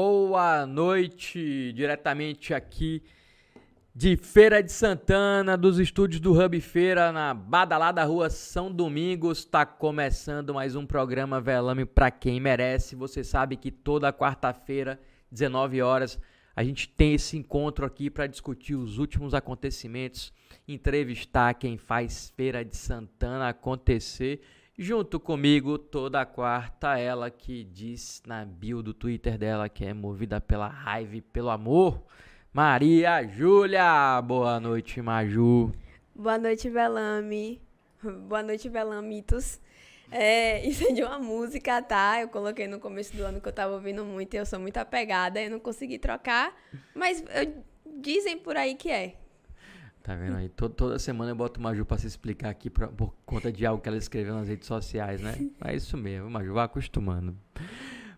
boa noite, diretamente aqui de Feira de Santana, dos estúdios do Hub Feira, na badalada rua São Domingos. Está começando mais um programa Velame para quem merece. Você sabe que toda quarta-feira, 19 horas, a gente tem esse encontro aqui para discutir os últimos acontecimentos, entrevistar quem faz Feira de Santana acontecer. Junto comigo, toda quarta, ela que diz na bio do Twitter dela que é movida pela raiva e pelo amor, Maria Júlia. Boa noite, Maju. Boa noite, Velame. Boa noite, Velamitos. É, isso é de uma música, tá? Eu coloquei no começo do ano que eu tava ouvindo muito e eu sou muito apegada, eu não consegui trocar, mas eu, dizem por aí que é. Tá vendo aí? Toda, toda semana eu boto Maju pra se explicar aqui pra, por conta de algo que ela escreveu nas redes sociais, né? É isso mesmo, Maju, vai acostumando.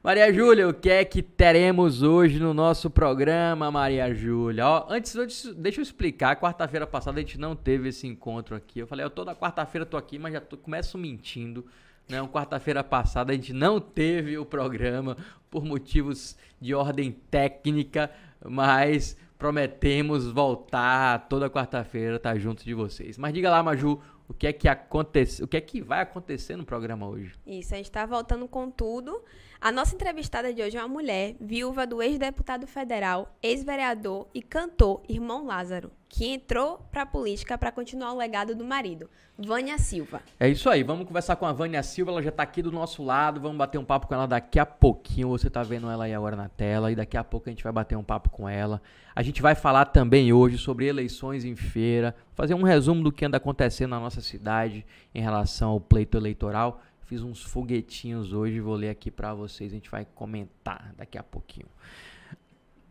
Maria Júlia, o que é que teremos hoje no nosso programa, Maria Júlia? Ó, antes, antes, deixa eu explicar. Quarta-feira passada a gente não teve esse encontro aqui. Eu falei, eu toda quarta-feira tô aqui, mas já tô, começo mentindo. Né? Quarta-feira passada a gente não teve o programa por motivos de ordem técnica, mas prometemos voltar toda quarta-feira, estar tá junto de vocês. Mas diga lá, Maju, o que é que acontece, o que é que vai acontecer no programa hoje? Isso, a gente está voltando com tudo. A nossa entrevistada de hoje é uma mulher, viúva do ex-deputado federal, ex-vereador e cantor Irmão Lázaro, que entrou para a política para continuar o legado do marido, Vânia Silva. É isso aí, vamos conversar com a Vânia Silva, ela já está aqui do nosso lado, vamos bater um papo com ela daqui a pouquinho. Você está vendo ela aí agora na tela e daqui a pouco a gente vai bater um papo com ela. A gente vai falar também hoje sobre eleições em feira, fazer um resumo do que anda acontecendo na nossa cidade em relação ao pleito eleitoral. Fiz uns foguetinhos hoje, vou ler aqui para vocês, a gente vai comentar daqui a pouquinho.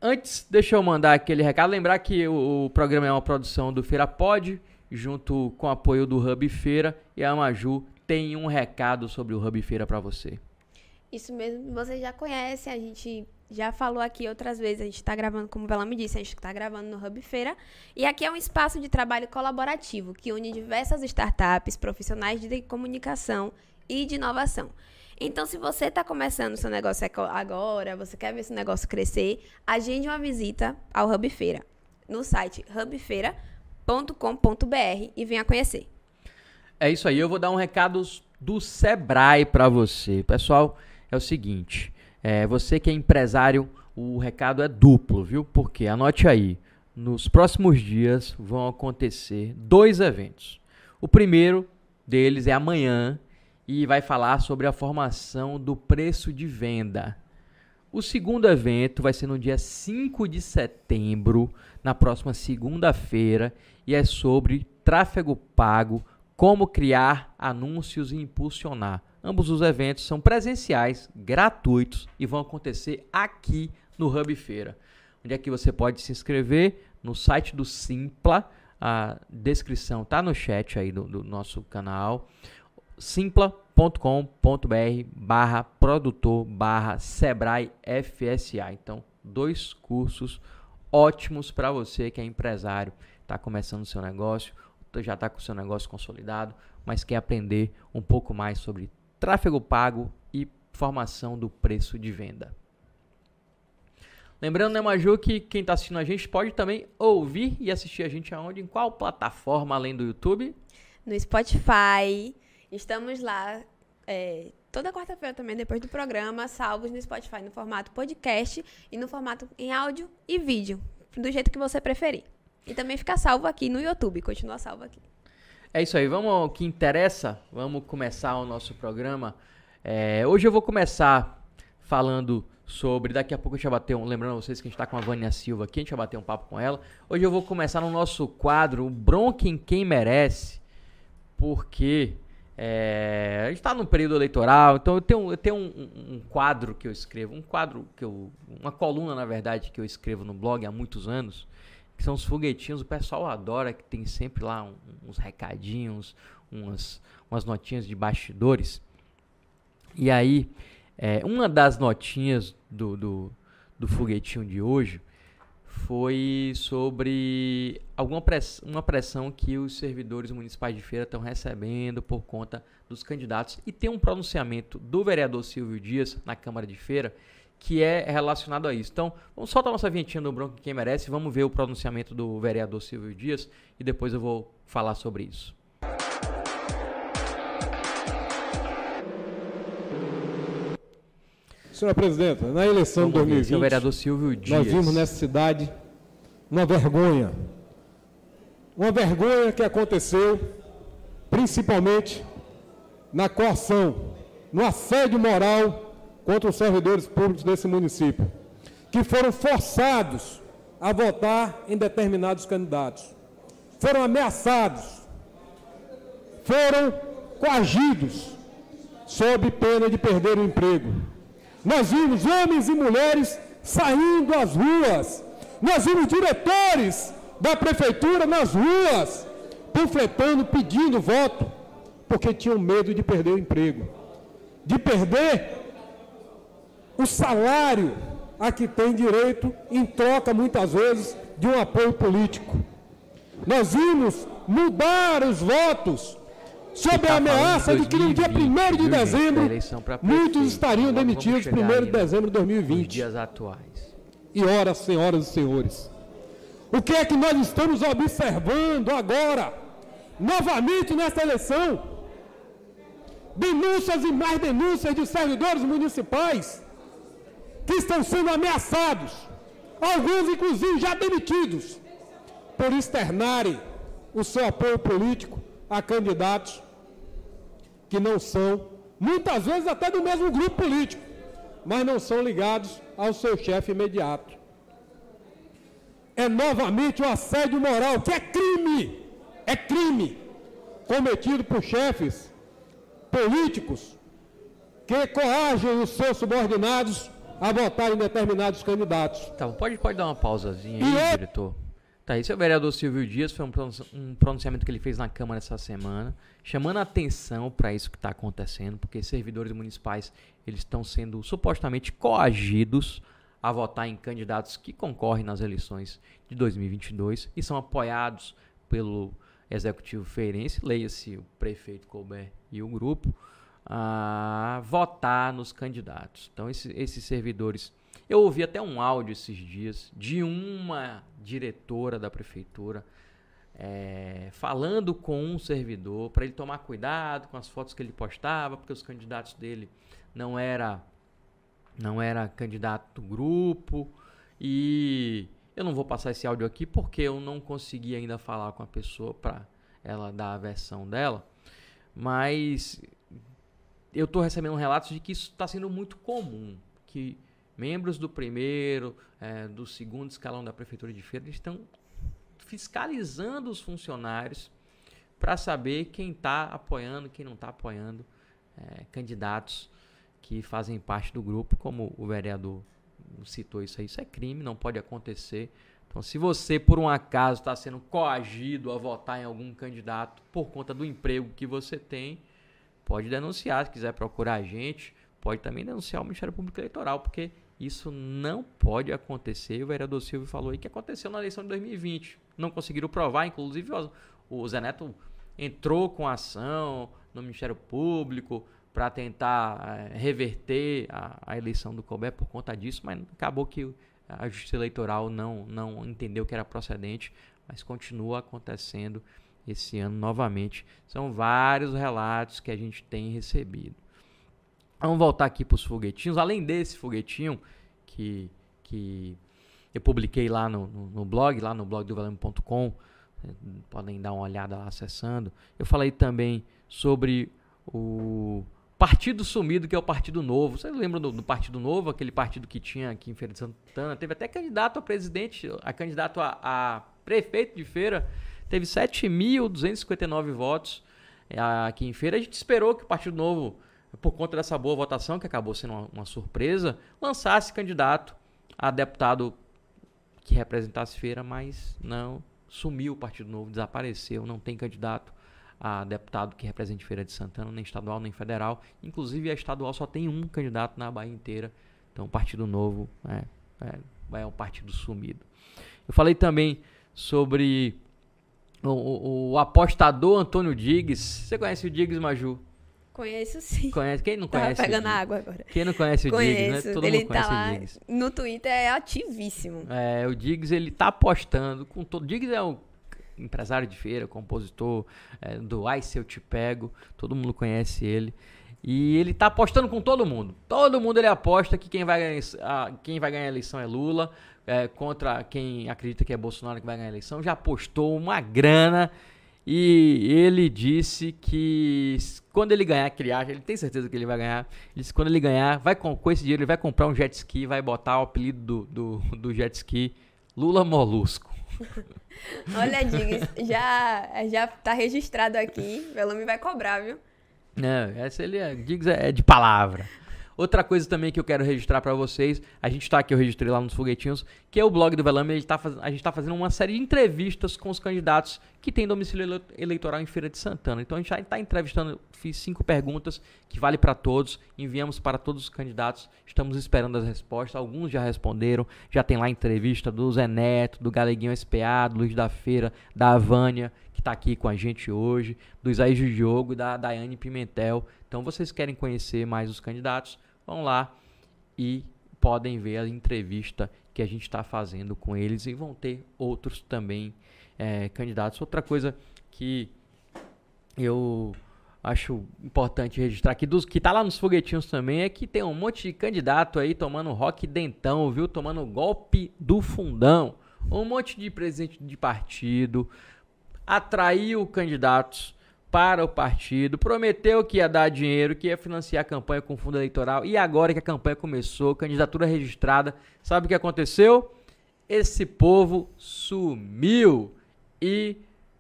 Antes, deixa eu mandar aquele recado. Lembrar que o, o programa é uma produção do Feira Pod, junto com o apoio do Hub Feira. E a Maju tem um recado sobre o Hub Feira para você. Isso mesmo, você já conhece, a gente já falou aqui outras vezes, a gente está gravando, como ela me disse, a gente está gravando no Hub Feira. E aqui é um espaço de trabalho colaborativo que une diversas startups, profissionais de comunicação e de inovação. Então, se você está começando seu negócio agora, você quer ver esse negócio crescer, agende uma visita ao Hub Feira no site hubfeira.com.br e venha conhecer. É isso aí, eu vou dar um recado do Sebrae para você. Pessoal, é o seguinte, é, você que é empresário, o recado é duplo, viu? Porque anote aí, nos próximos dias vão acontecer dois eventos. O primeiro deles é amanhã, e vai falar sobre a formação do preço de venda. O segundo evento vai ser no dia 5 de setembro, na próxima segunda-feira, e é sobre tráfego pago, como criar anúncios e impulsionar. Ambos os eventos são presenciais, gratuitos e vão acontecer aqui no Hub Feira. Onde é que você pode se inscrever? No site do Simpla. A descrição está no chat aí do, do nosso canal simpla.com.br barra produtor barra Sebrae FSA. Então, dois cursos ótimos para você que é empresário, está começando o seu negócio, já está com o seu negócio consolidado, mas quer aprender um pouco mais sobre tráfego pago e formação do preço de venda. Lembrando, né, Maju, que quem está assistindo a gente pode também ouvir e assistir a gente aonde? Em qual plataforma além do YouTube? No Spotify, Estamos lá é, toda quarta-feira também, depois do programa, salvos no Spotify no formato podcast e no formato em áudio e vídeo, do jeito que você preferir. E também fica salvo aqui no YouTube, continua salvo aqui. É isso aí, vamos ao que interessa, vamos começar o nosso programa. É, hoje eu vou começar falando sobre. Daqui a pouco a gente vai bater um. Lembrando vocês que a gente está com a Vânia Silva aqui, a gente vai bater um papo com ela. Hoje eu vou começar no nosso quadro Bronca em Quem Merece, porque é, a gente está no período eleitoral, então eu tenho, eu tenho um, um, um, quadro que eu escrevo, um quadro que eu. Uma coluna, na verdade, que eu escrevo no blog há muitos anos, que são os foguetinhos. O pessoal adora, que tem sempre lá um, uns recadinhos, umas, umas notinhas de bastidores. E aí, é, uma das notinhas do, do, do foguetinho de hoje foi sobre alguma press uma pressão que os servidores municipais de feira estão recebendo por conta dos candidatos e tem um pronunciamento do vereador Silvio Dias na Câmara de Feira que é relacionado a isso. Então, vamos soltar nossa vinhetinha do Bronco Quem Merece, vamos ver o pronunciamento do vereador Silvio Dias e depois eu vou falar sobre isso. Senhora Presidenta, na eleição de 2020, ver, vereador Silvio Dias. nós vimos nessa cidade uma vergonha. Uma vergonha que aconteceu principalmente na coação, no assédio moral contra os servidores públicos desse município, que foram forçados a votar em determinados candidatos, foram ameaçados, foram coagidos, sob pena de perder o emprego. Nós vimos homens e mulheres saindo às ruas, nós vimos diretores da prefeitura nas ruas, panfletando, pedindo voto, porque tinham medo de perder o emprego, de perder o salário a que tem direito em troca, muitas vezes, de um apoio político. Nós vimos mudar os votos sob a ameaça de que no dia 1 de dezembro muitos estariam demitidos 1 de dezembro de 2020. dias atuais. E ora, senhoras e senhores, o que é que nós estamos observando agora, novamente nessa eleição? Denúncias e mais denúncias de servidores municipais que estão sendo ameaçados, alguns inclusive já demitidos, por externarem o seu apoio político a candidatos que não são, muitas vezes até do mesmo grupo político, mas não são ligados ao seu chefe imediato. É novamente o um assédio moral, que é crime, é crime, cometido por chefes políticos que coagem os seus subordinados a votar em determinados candidatos. Tá, pode, pode dar uma pausazinha aí, é... diretor. Tá, esse é o vereador Silvio Dias, foi um pronunciamento que ele fez na Câmara essa semana, chamando a atenção para isso que está acontecendo, porque servidores municipais eles estão sendo supostamente coagidos a votar em candidatos que concorrem nas eleições de 2022 e são apoiados pelo executivo feirense, leia-se o prefeito Colbert e o grupo, a votar nos candidatos. Então, esse, esses servidores. Eu ouvi até um áudio esses dias de uma diretora da prefeitura é, falando com um servidor para ele tomar cuidado com as fotos que ele postava, porque os candidatos dele não era não era candidato do grupo. E eu não vou passar esse áudio aqui porque eu não consegui ainda falar com a pessoa para ela dar a versão dela, mas eu estou recebendo relatos de que isso está sendo muito comum, que membros do primeiro, é, do segundo escalão da prefeitura de Feira estão fiscalizando os funcionários para saber quem está apoiando, quem não está apoiando é, candidatos que fazem parte do grupo, como o vereador citou isso aí, isso é crime, não pode acontecer. Então, se você por um acaso está sendo coagido a votar em algum candidato por conta do emprego que você tem, pode denunciar, se quiser procurar a gente, pode também denunciar o Ministério Público Eleitoral, porque isso não pode acontecer. O vereador Silvio falou aí que aconteceu na eleição de 2020. Não conseguiram provar, inclusive o Zé Neto entrou com ação no Ministério Público para tentar é, reverter a, a, eleição do Colbert por conta disso, mas acabou que a Justiça Eleitoral não, não entendeu que era procedente, mas continua acontecendo esse ano novamente. São vários relatos que a gente tem recebido. Vamos voltar aqui para os foguetinhos. Além desse foguetinho que, que eu publiquei lá no, no, no blog, lá no blog do Valendo.com, podem dar uma olhada lá acessando. Eu falei também sobre o Partido Sumido, que é o Partido Novo. Vocês lembram do, do, Partido Novo, aquele partido que tinha aqui em Feira de Santana? Teve até candidato a presidente, a candidato a, a prefeito de Feira teve 7.259 votos é, aqui em feira. A gente esperou que o Partido Novo, por conta dessa boa votação, que acabou sendo uma, uma surpresa, lançasse candidato a deputado que representasse feira, mas não sumiu o Partido Novo, desapareceu, não tem candidato a deputado que represente Feira de Santana, nem estadual, nem federal. Inclusive, a estadual só tem um candidato na Bahia inteira. Então, o Partido Novo é, é, é um partido sumido. Eu falei também sobre o, o, o, apostador Antônio Diggs. Você conhece o Diggs, Maju? Conheço sim. Conhece? Quem não Tava conhece? pegando o Diggs? água agora. Quem não conhece o Diggs, Conheço. né? Todo ele mundo tá conhece lá o Diggs. no Twitter, é ativíssimo. É, o Diggs, ele tá apostando com todo. Diggs é um empresário de feira, compositor é, do Ai Se Eu Te Pego. Todo mundo conhece ele. E ele tá apostando com todo mundo. Todo mundo ele aposta que quem vai ganhar, a- quem vai ganhar a eleição é Lula. é, contra quem acredita que é Bolsonaro que vai ganhar a eleição. Já apostou uma grana. E ele disse que quando ele ganhar, que ele tem certeza que ele vai ganhar. Ele disse que quando ele ganhar, vai com, com esse dinheiro ele vai comprar um jet ski, vai botar o apelido do, do, do jet ski Lula Molusco. Olha, Diggs, já, já tá registrado aqui. Velume vai cobrar, viu? Não, essa ele é, Diggs é de palavra. Outra coisa também que eu quero registrar pra vocês, a gente tá aqui, eu registrei lá nos foguetinhos, que é o blog do Velame, tá a gente tá fazendo uma série de entrevistas com os candidatos que têm domicílio ele- eleitoral em Feira de Santana. Então a gente já tá entrevistando, fiz cinco perguntas que vale para todos, enviamos para todos os candidatos, estamos esperando as respostas, alguns já responderam, já tem lá entrevista do Zé Neto, do Galeguinho SPA, do Luiz da Feira, da Vânia, que está aqui com a gente hoje, do Isaías Diogo e da Daiane Pimentel. Então, vocês querem conhecer mais os candidatos, vão lá e podem ver a entrevista que a gente está fazendo com eles e vão ter outros também eh, candidatos. Outra coisa que eu acho importante registrar aqui, dos que tá lá nos foguetinhos também, é que tem um monte de candidato aí tomando rock dentão, viu? Tomando golpe do fundão. Um monte de presidente de partido, atraiu candidatos para o partido, prometeu que ia dar dinheiro, que ia financiar a campanha com fundo eleitoral e agora que a campanha começou, candidatura registrada, sabe o que aconteceu? Esse povo sumiu e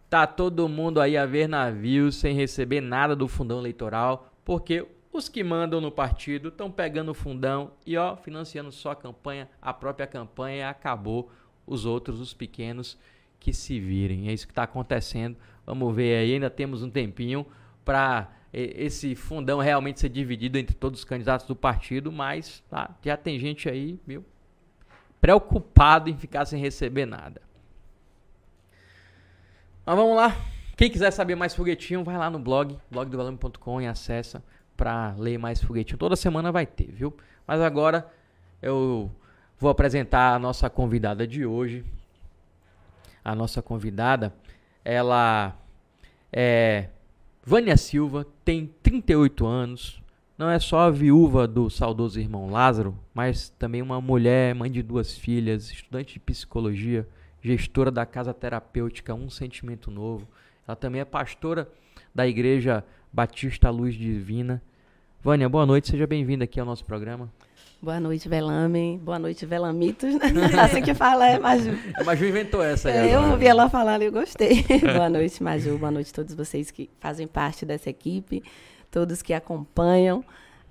tá todo mundo aí a ver navios sem receber nada do fundão eleitoral, porque os que mandam no partido estão pegando o fundão e ó, financiando só a campanha, a própria campanha acabou, os outros, os pequenos, que se virem. É isso que está acontecendo. Vamos ver aí, ainda temos um tempinho para esse fundão realmente ser dividido entre todos os candidatos do partido, mas tá, já tem gente aí, viu, preocupado em ficar sem receber nada. Mas vamos lá. Quem quiser saber mais foguetinho, vai lá no blog, blogdovalame.com e acessa para ler mais foguetinho. Toda semana vai ter, viu? Mas agora eu vou apresentar a nossa convidada de hoje. A nossa convidada, ela é Vânia Silva, tem 38 anos. Não é só a viúva do saudoso irmão Lázaro, mas também uma mulher, mãe de duas filhas, estudante de psicologia, gestora da Casa Terapêutica Um Sentimento Novo. Ela também é pastora da Igreja Batista Luz Divina. Vânia, boa noite, seja bem-vinda aqui ao nosso programa. Boa noite, Velame. Boa noite, Velamitos. né? assim que fala é Maju. A Maju inventou essa aí eu ouvi ela falar e eu gostei. Boa noite, Maju. Boa noite a todos vocês que fazem parte dessa equipe, todos que acompanham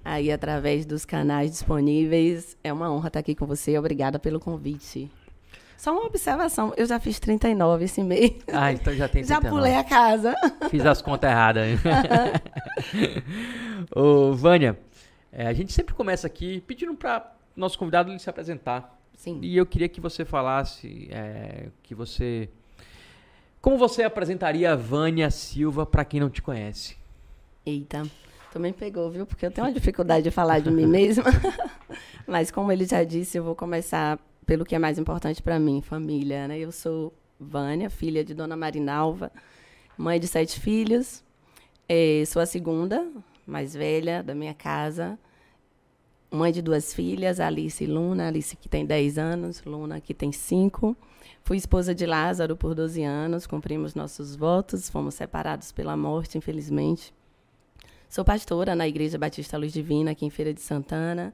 aí através dos canais disponíveis. É uma honra estar aqui com você. Obrigada pelo convite. Só uma observação. Eu já fiz 39 esse mês. Ah, então já tem Já 39. pulei a casa. Fiz as contas erradas. Ô, Vânia, é, a gente sempre começa aqui pedindo para nosso convidado ele se apresentar. Sim. E eu queria que você falasse é, que você. Como você apresentaria a Vânia Silva para quem não te conhece? Eita, também pegou, viu? Porque eu tenho uma dificuldade de falar de mim mesma. Mas como ele já disse, eu vou começar pelo que é mais importante para mim, família, né? Eu sou Vânia, filha de Dona Marinalva, mãe de sete filhos. Eh, sou a segunda, mais velha da minha casa. Mãe de duas filhas, Alice e Luna. Alice que tem 10 anos, Luna que tem 5. Fui esposa de Lázaro por 12 anos, cumprimos nossos votos, fomos separados pela morte, infelizmente. Sou pastora na Igreja Batista Luz Divina, aqui em Feira de Santana.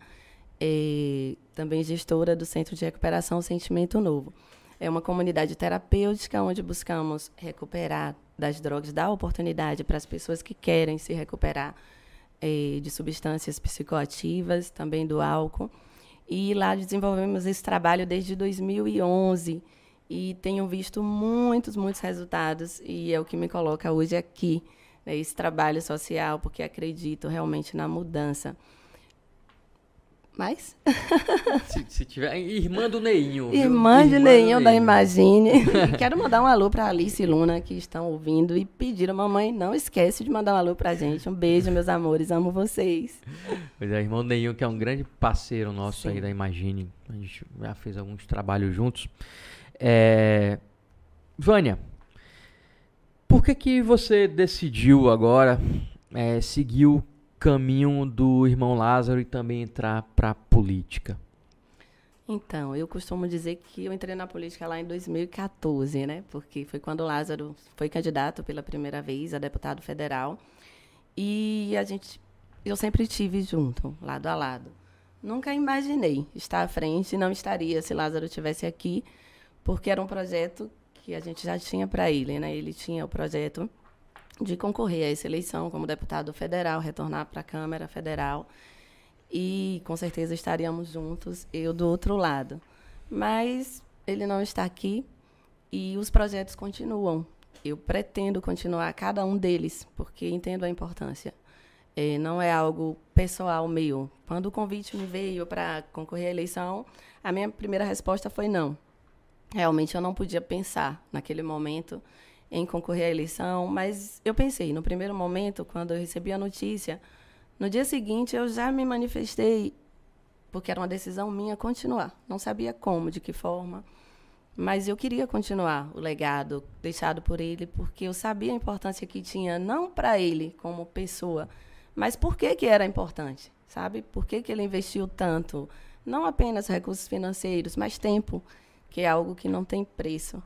E também gestora do Centro de Recuperação Sentimento Novo. É uma comunidade terapêutica onde buscamos recuperar das drogas, dar oportunidade para as pessoas que querem se recuperar eh, de substâncias psicoativas, também do álcool. E lá desenvolvemos esse trabalho desde 2011 e tenho visto muitos, muitos resultados e é o que me coloca hoje aqui, né, esse trabalho social, porque acredito realmente na mudança. Mais. Se, se tiver. Irmã do Neinho. Irmã de do Neinho da. Imagine. Quero mandar um alô para Alice e Luna, que estão ouvindo e pediram, mamãe, não esquece de mandar um alô pra gente. Um beijo, meus amores, amo vocês. Pois é, irmão Neinho, que é um grande parceiro nosso Sim. aí da Imagine. A gente já fez alguns trabalhos juntos. É... Vânia, por que que você decidiu agora é, seguir o caminho do irmão Lázaro e também entrar pra política? Então, eu costumo dizer que eu entrei na política lá em 2014, né? Porque foi quando o Lázaro foi candidato pela primeira vez a deputado federal. E a gente, eu sempre tive junto, lado a lado. Nunca imaginei estar à frente, não estaria se Lázaro estivesse aqui, porque era um projeto que a gente já tinha para ele, né? Ele tinha o projeto de concorrer a essa eleição como deputado federal, retornar para a Câmara Federal e com certeza estaríamos juntos, eu do outro lado. Mas ele não está aqui e os projetos continuam. Eu pretendo continuar cada um deles, porque entendo a importância. Eh, não é algo pessoal meu. Quando o convite me veio para concorrer à eleição, a minha primeira resposta foi não. Realmente eu não podia pensar naquele momento em concorrer à eleição, mas eu pensei, no primeiro momento, quando eu recebi a notícia, no dia seguinte eu já me manifestei, porque era uma decisão minha continuar. Não sabia como, de que forma, mas eu queria continuar o legado deixado por ele, porque eu sabia a importância que tinha, não para ele como pessoa, mas por que, que era importante, sabe? Por que, que ele investiu tanto? Não apenas recursos financeiros, mas tempo, que é algo que não tem preço.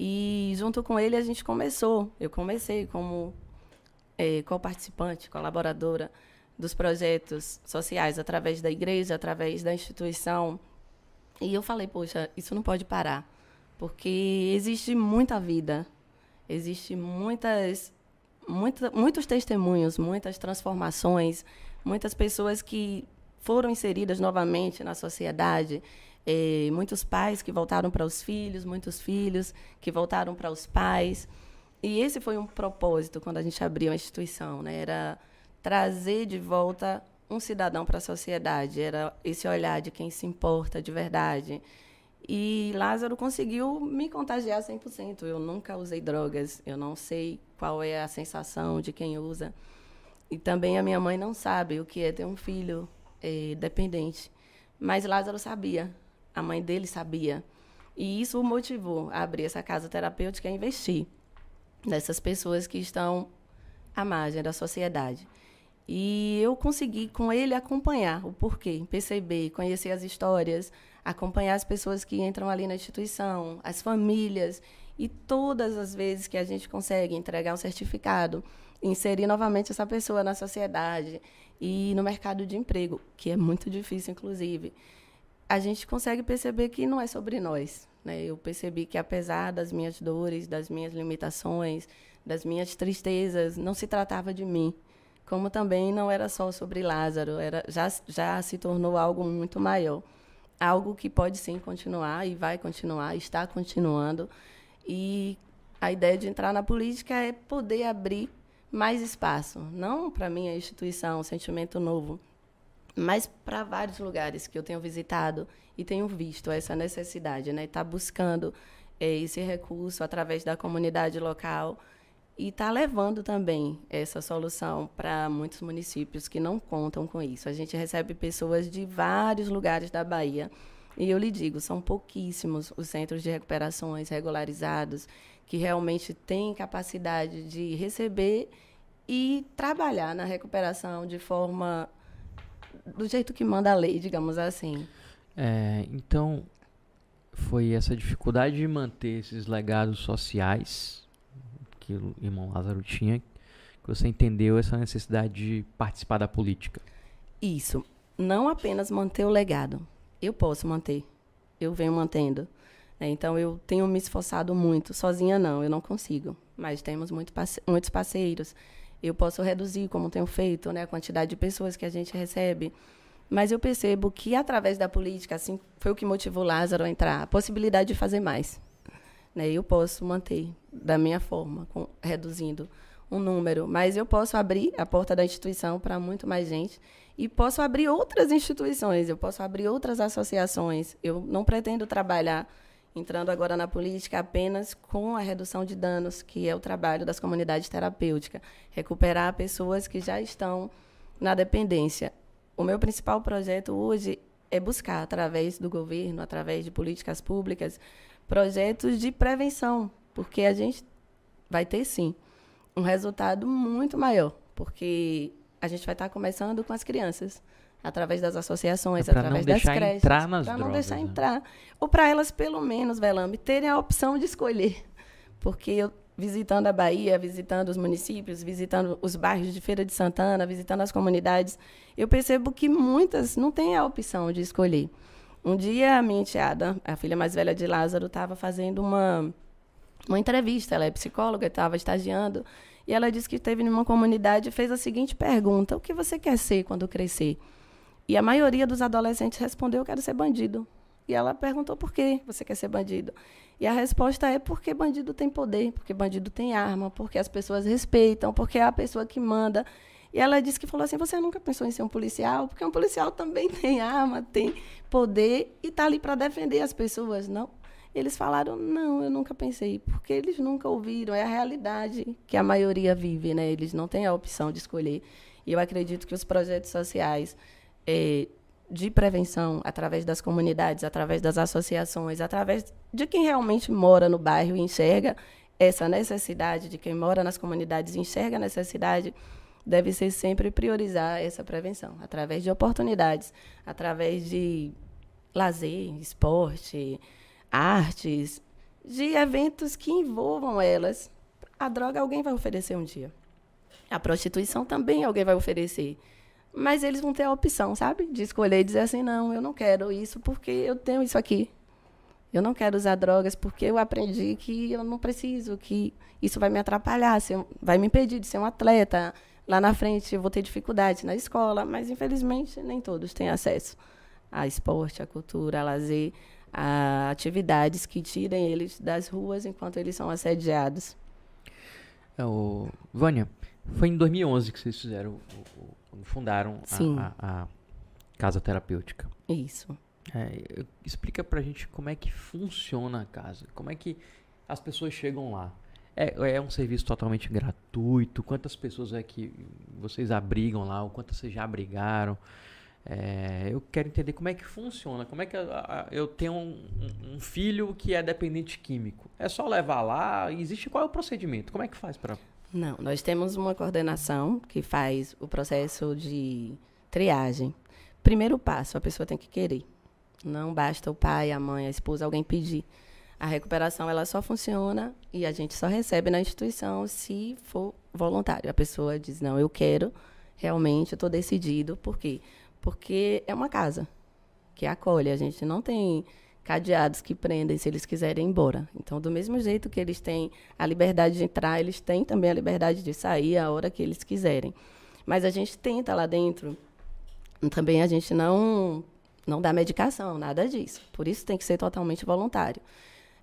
E junto com ele a gente começou. Eu comecei como eh, co-participante, colaboradora dos projetos sociais através da igreja, através da instituição. E eu falei, poxa, isso não pode parar, porque existe muita vida, existe muitas, muita, muitos testemunhos, muitas transformações, muitas pessoas que foram inseridas novamente na sociedade, eh, muitos pais que voltaram para os filhos, muitos filhos que voltaram para os pais. E esse foi um propósito quando a gente abriu a instituição, né? Era trazer de volta um cidadão para a sociedade, era esse olhar de quem se importa de verdade. E Lázaro conseguiu me contagiar 100%. Eu nunca usei drogas, eu não sei qual é a sensação de quem usa. E também a minha mãe não sabe o que é ter um filho eh, dependente. Mas Lázaro sabia, a mãe dele sabia. E isso o motivou a abrir essa casa terapêutica e investir nessas pessoas que estão à margem da sociedade. E eu consegui com ele acompanhar o porquê, perceber, conhecer as histórias, acompanhar as pessoas que entram ali na instituição, as famílias e todas as vezes que a gente consegue entregar um certificado, inserir novamente essa pessoa na sociedade e no mercado de emprego, que é muito difícil inclusive, a gente consegue perceber que não é sobre nós, né? Eu percebi que apesar das minhas dores, das minhas limitações, das minhas tristezas, não se tratava de mim como também não era só sobre Lázaro, era, já, já se tornou algo muito maior. Algo que pode sim continuar e vai continuar, está continuando. E a ideia de entrar na política é poder abrir mais espaço, não para minha instituição, Sentimento Novo, mas para vários lugares que eu tenho visitado e tenho visto essa necessidade, né? Estar tá buscando eh, esse recurso através da comunidade local e está levando também essa solução para muitos municípios que não contam com isso. A gente recebe pessoas de vários lugares da Bahia. E eu lhe digo, são pouquíssimos os centros de recuperações regularizados que realmente têm capacidade de receber e trabalhar na recuperação de forma do jeito que manda a lei, digamos assim. É, então, foi essa dificuldade de manter esses legados sociais que o irmão Lázaro tinha, que você entendeu essa necessidade de participar da política. Isso. Não apenas manter o legado. Eu posso manter. Eu venho mantendo. né? Então, eu tenho me esforçado muito. Sozinha, não. Eu não consigo. Mas temos muito muitos parceiros. Eu posso reduzir, como tenho feito, né, a quantidade de pessoas que a gente recebe. Mas eu percebo que, através da política, assim, foi o que motivou Lázaro a entrar, a possibilidade de fazer mais. Né? Eu posso manter da minha forma, com, reduzindo um número, mas eu posso abrir a porta da instituição para muito mais gente e posso abrir outras instituições, eu posso abrir outras associações. Eu não pretendo trabalhar entrando agora na política apenas com a redução de danos, que é o trabalho das comunidades terapêuticas, recuperar pessoas que já estão na dependência. O meu principal projeto hoje é buscar, através do governo, através de políticas públicas, projetos de prevenção, porque a gente vai ter sim um resultado muito maior, porque a gente vai estar começando com as crianças, através das associações, É através não das deixar creches, entrar nas para não drogas, deixar né? entrar, ou para elas pelo menos, Velame, terem a opção de escolher, porque eu visitando a Bahia, visitando os municípios, visitando os bairros de Feira de Santana, visitando as comunidades, eu percebo que muitas não têm a opção de escolher. Um dia a minha enteada, a filha mais velha de Lázaro, estava fazendo uma uma entrevista. Ela é psicóloga, estava estagiando. E ela disse que esteve numa comunidade e fez a seguinte pergunta: O que você quer ser quando crescer? E a maioria dos adolescentes respondeu: Eu quero ser bandido. E ela perguntou: Por que você quer ser bandido? E a resposta é: Porque bandido tem poder, porque bandido tem arma, porque as pessoas respeitam, porque é a pessoa que manda. E ela disse que falou assim: Você nunca pensou em ser um policial? Porque um policial também tem arma, tem poder e está ali para defender as pessoas, não? Eles falaram, não, eu nunca pensei, porque eles nunca ouviram, é a realidade que a maioria vive, né? Eles não têm a opção de escolher. E eu acredito que os projetos sociais eh, de prevenção, através das comunidades, através das associações, através de quem realmente mora no bairro e enxerga essa necessidade, de quem mora nas comunidades e enxerga a necessidade, deve ser sempre priorizar essa prevenção, através de oportunidades, através de lazer, esporte, artes, de eventos que envolvam elas. A droga alguém vai oferecer um dia. A prostituição também alguém vai oferecer. Mas eles vão ter a opção, sabe? De escolher e dizer assim: não, eu não quero isso porque eu tenho isso aqui. Eu não quero usar drogas porque eu aprendi que eu não preciso, que isso vai me atrapalhar, vai me impedir de ser um atleta. Lá na frente eu vou ter dificuldade na escola, mas infelizmente nem todos têm acesso a esporte, a cultura, a lazer, a atividades que tirem eles das ruas enquanto eles são assediados. É, o... Vânia, foi em 2011 que vocês fizeram, o- o- fundaram a-. A, a casa terapêutica. Isso. É, explica pra gente como é que funciona a casa, como é que as pessoas chegam lá. É, é um serviço totalmente gratuito? Quantas pessoas é que vocês abrigam lá? Ou quantas vocês já abrigaram? É, eu quero entender como é que funciona. Como é que a- a- eu tenho um, um- um filho que é dependente químico? É só levar lá? Existe qual é o procedimento? Como é que faz para Não, nós temos uma coordenação que faz o processo de triagem. Primeiro passo, a pessoa tem que querer. Não basta o pai, a mãe, a esposa, alguém pedir. A recuperação ela só funciona e a gente só recebe na instituição se for voluntário. A pessoa diz: "Não, eu quero, realmente, eu estou decidido". Por quê? Porque é uma casa que acolhe. A gente não tem cadeados que prendem se eles quiserem ir embora. Então, do mesmo jeito que eles têm a liberdade de entrar, eles têm também a liberdade de sair a hora que eles quiserem. Mas a gente tenta lá dentro. Também a gente não não dá medicação, nada disso. Por isso tem que ser totalmente voluntário.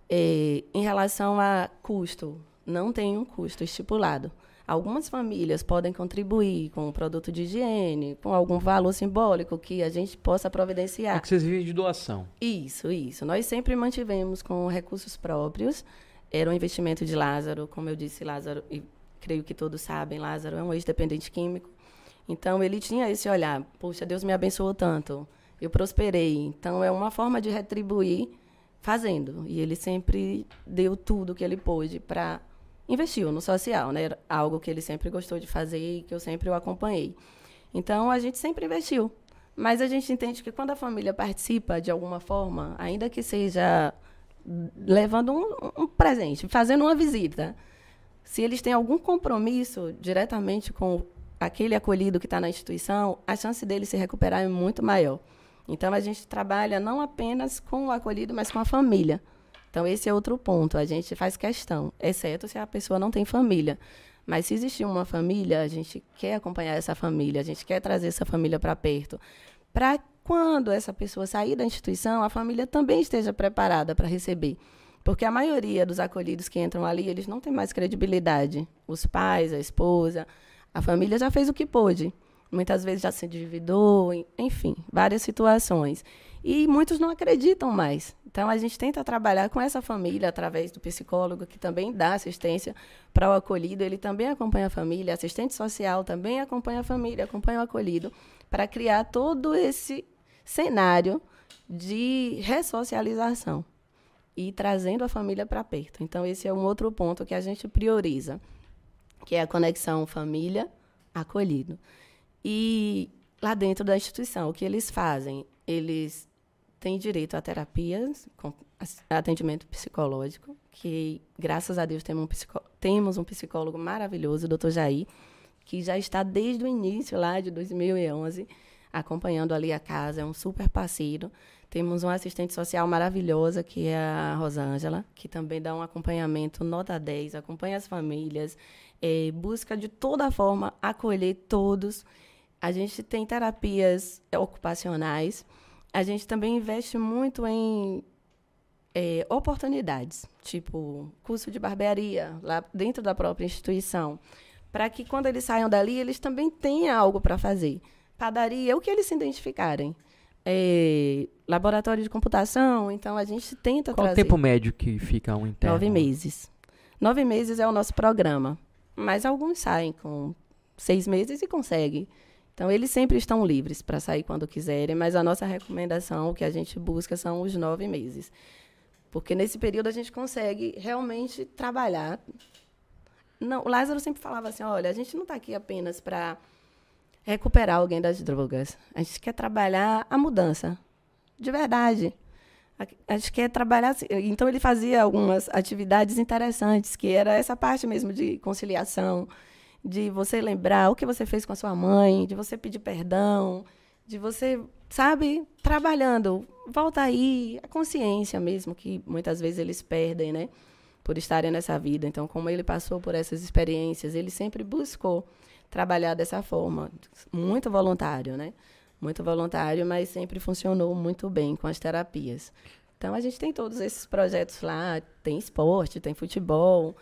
Eh, em relação a custo, não tem um custo estipulado. Algumas famílias podem contribuir com um produto de higiene, com algum valor simbólico que a gente possa É providenciar. que vocês vivem de doação. Isso, isso. Nós sempre mantivemos com recursos próprios. Era um investimento de Lázaro, como eu disse, Lázaro, e creio que todos sabem, Lázaro é um ex-dependente químico. Então, ele tinha esse olhar, poxa, Deus me abençoou tanto, eu prosperei. Então, é uma forma de retribuir fazendo. E ele sempre deu tudo que ele pôde para investiu no social, né? Era algo que ele sempre gostou de fazer e que eu sempre o acompanhei. Então, a gente sempre investiu. Mas a gente entende que quando a família participa de alguma forma, ainda que seja levando um, um presente, fazendo uma visita, se eles têm algum compromisso diretamente com aquele acolhido que está na instituição, a chance dele se recuperar é muito maior. Então, a gente trabalha não apenas com o acolhido, mas com a família. Então, esse é outro ponto. A gente faz questão, exceto se a pessoa não tem família. Mas se existir uma família, a gente quer acompanhar essa família, a gente quer trazer essa família para perto. Para quando essa pessoa sair da instituição, a família também esteja preparada para receber. Porque a maioria dos acolhidos que entram ali, eles não têm mais credibilidade. Os pais, a esposa, a família já fez o que pôde. Muitas vezes já se endividou, enfim, várias situações. E muitos não acreditam mais. Então, a gente tenta trabalhar com essa família através do psicólogo, que também dá assistência para o acolhido. Ele também acompanha a família, assistente social também acompanha a família, acompanha o acolhido, para criar todo esse cenário de ressocialização e trazendo a família para perto. Então, esse é um outro ponto que a gente prioriza, que é a conexão família-acolhido. E lá dentro da instituição, o que eles fazem? Eles têm direito a terapias, atendimento psicológico, que graças a Deus temos um, psicó temos um psicólogo maravilhoso, o doutor Jair, que já está desde o início lá de 2011 acompanhando ali a casa, é um super parceiro. Temos uma assistente social maravilhosa, que é a Rosângela, que também dá um acompanhamento nota 10, acompanha as famílias, é, busca de toda forma acolher todos. A gente tem terapias ocupacionais, a gente também investe muito em é, oportunidades, tipo curso de barbearia, lá dentro da própria instituição, para que quando eles saiam dali, eles também tenham algo para fazer. Padaria, o que eles se identificarem. É, laboratório de computação, então a gente tenta Qual trazer. o tempo médio que fica um interno? Nove meses. Nove meses é o nosso programa, mas alguns saem com seis meses e conseguem. Então, eles sempre estão livres para sair quando quiserem, mas a nossa recomendação, o que a gente busca, são os nove meses. Porque nesse período a gente consegue realmente trabalhar. Não, o Lázaro sempre falava assim: olha, a gente não está aqui apenas para recuperar alguém das drogas. A gente quer trabalhar a mudança. De verdade. A gente quer trabalhar. Assim. Então, ele fazia algumas atividades interessantes, que era essa parte mesmo de conciliação, de você lembrar o que você fez com a sua mãe, de você pedir perdão, de você, sabe, trabalhando. Volta aí, a consciência mesmo, que muitas vezes eles perdem, né? Por estarem nessa vida. Então, como ele passou por essas experiências, ele sempre buscou trabalhar dessa forma. Muito voluntário, né? Muito voluntário, mas sempre funcionou muito bem com as terapias. Então, a gente tem todos esses projetos lá. Tem esporte, tem futebol,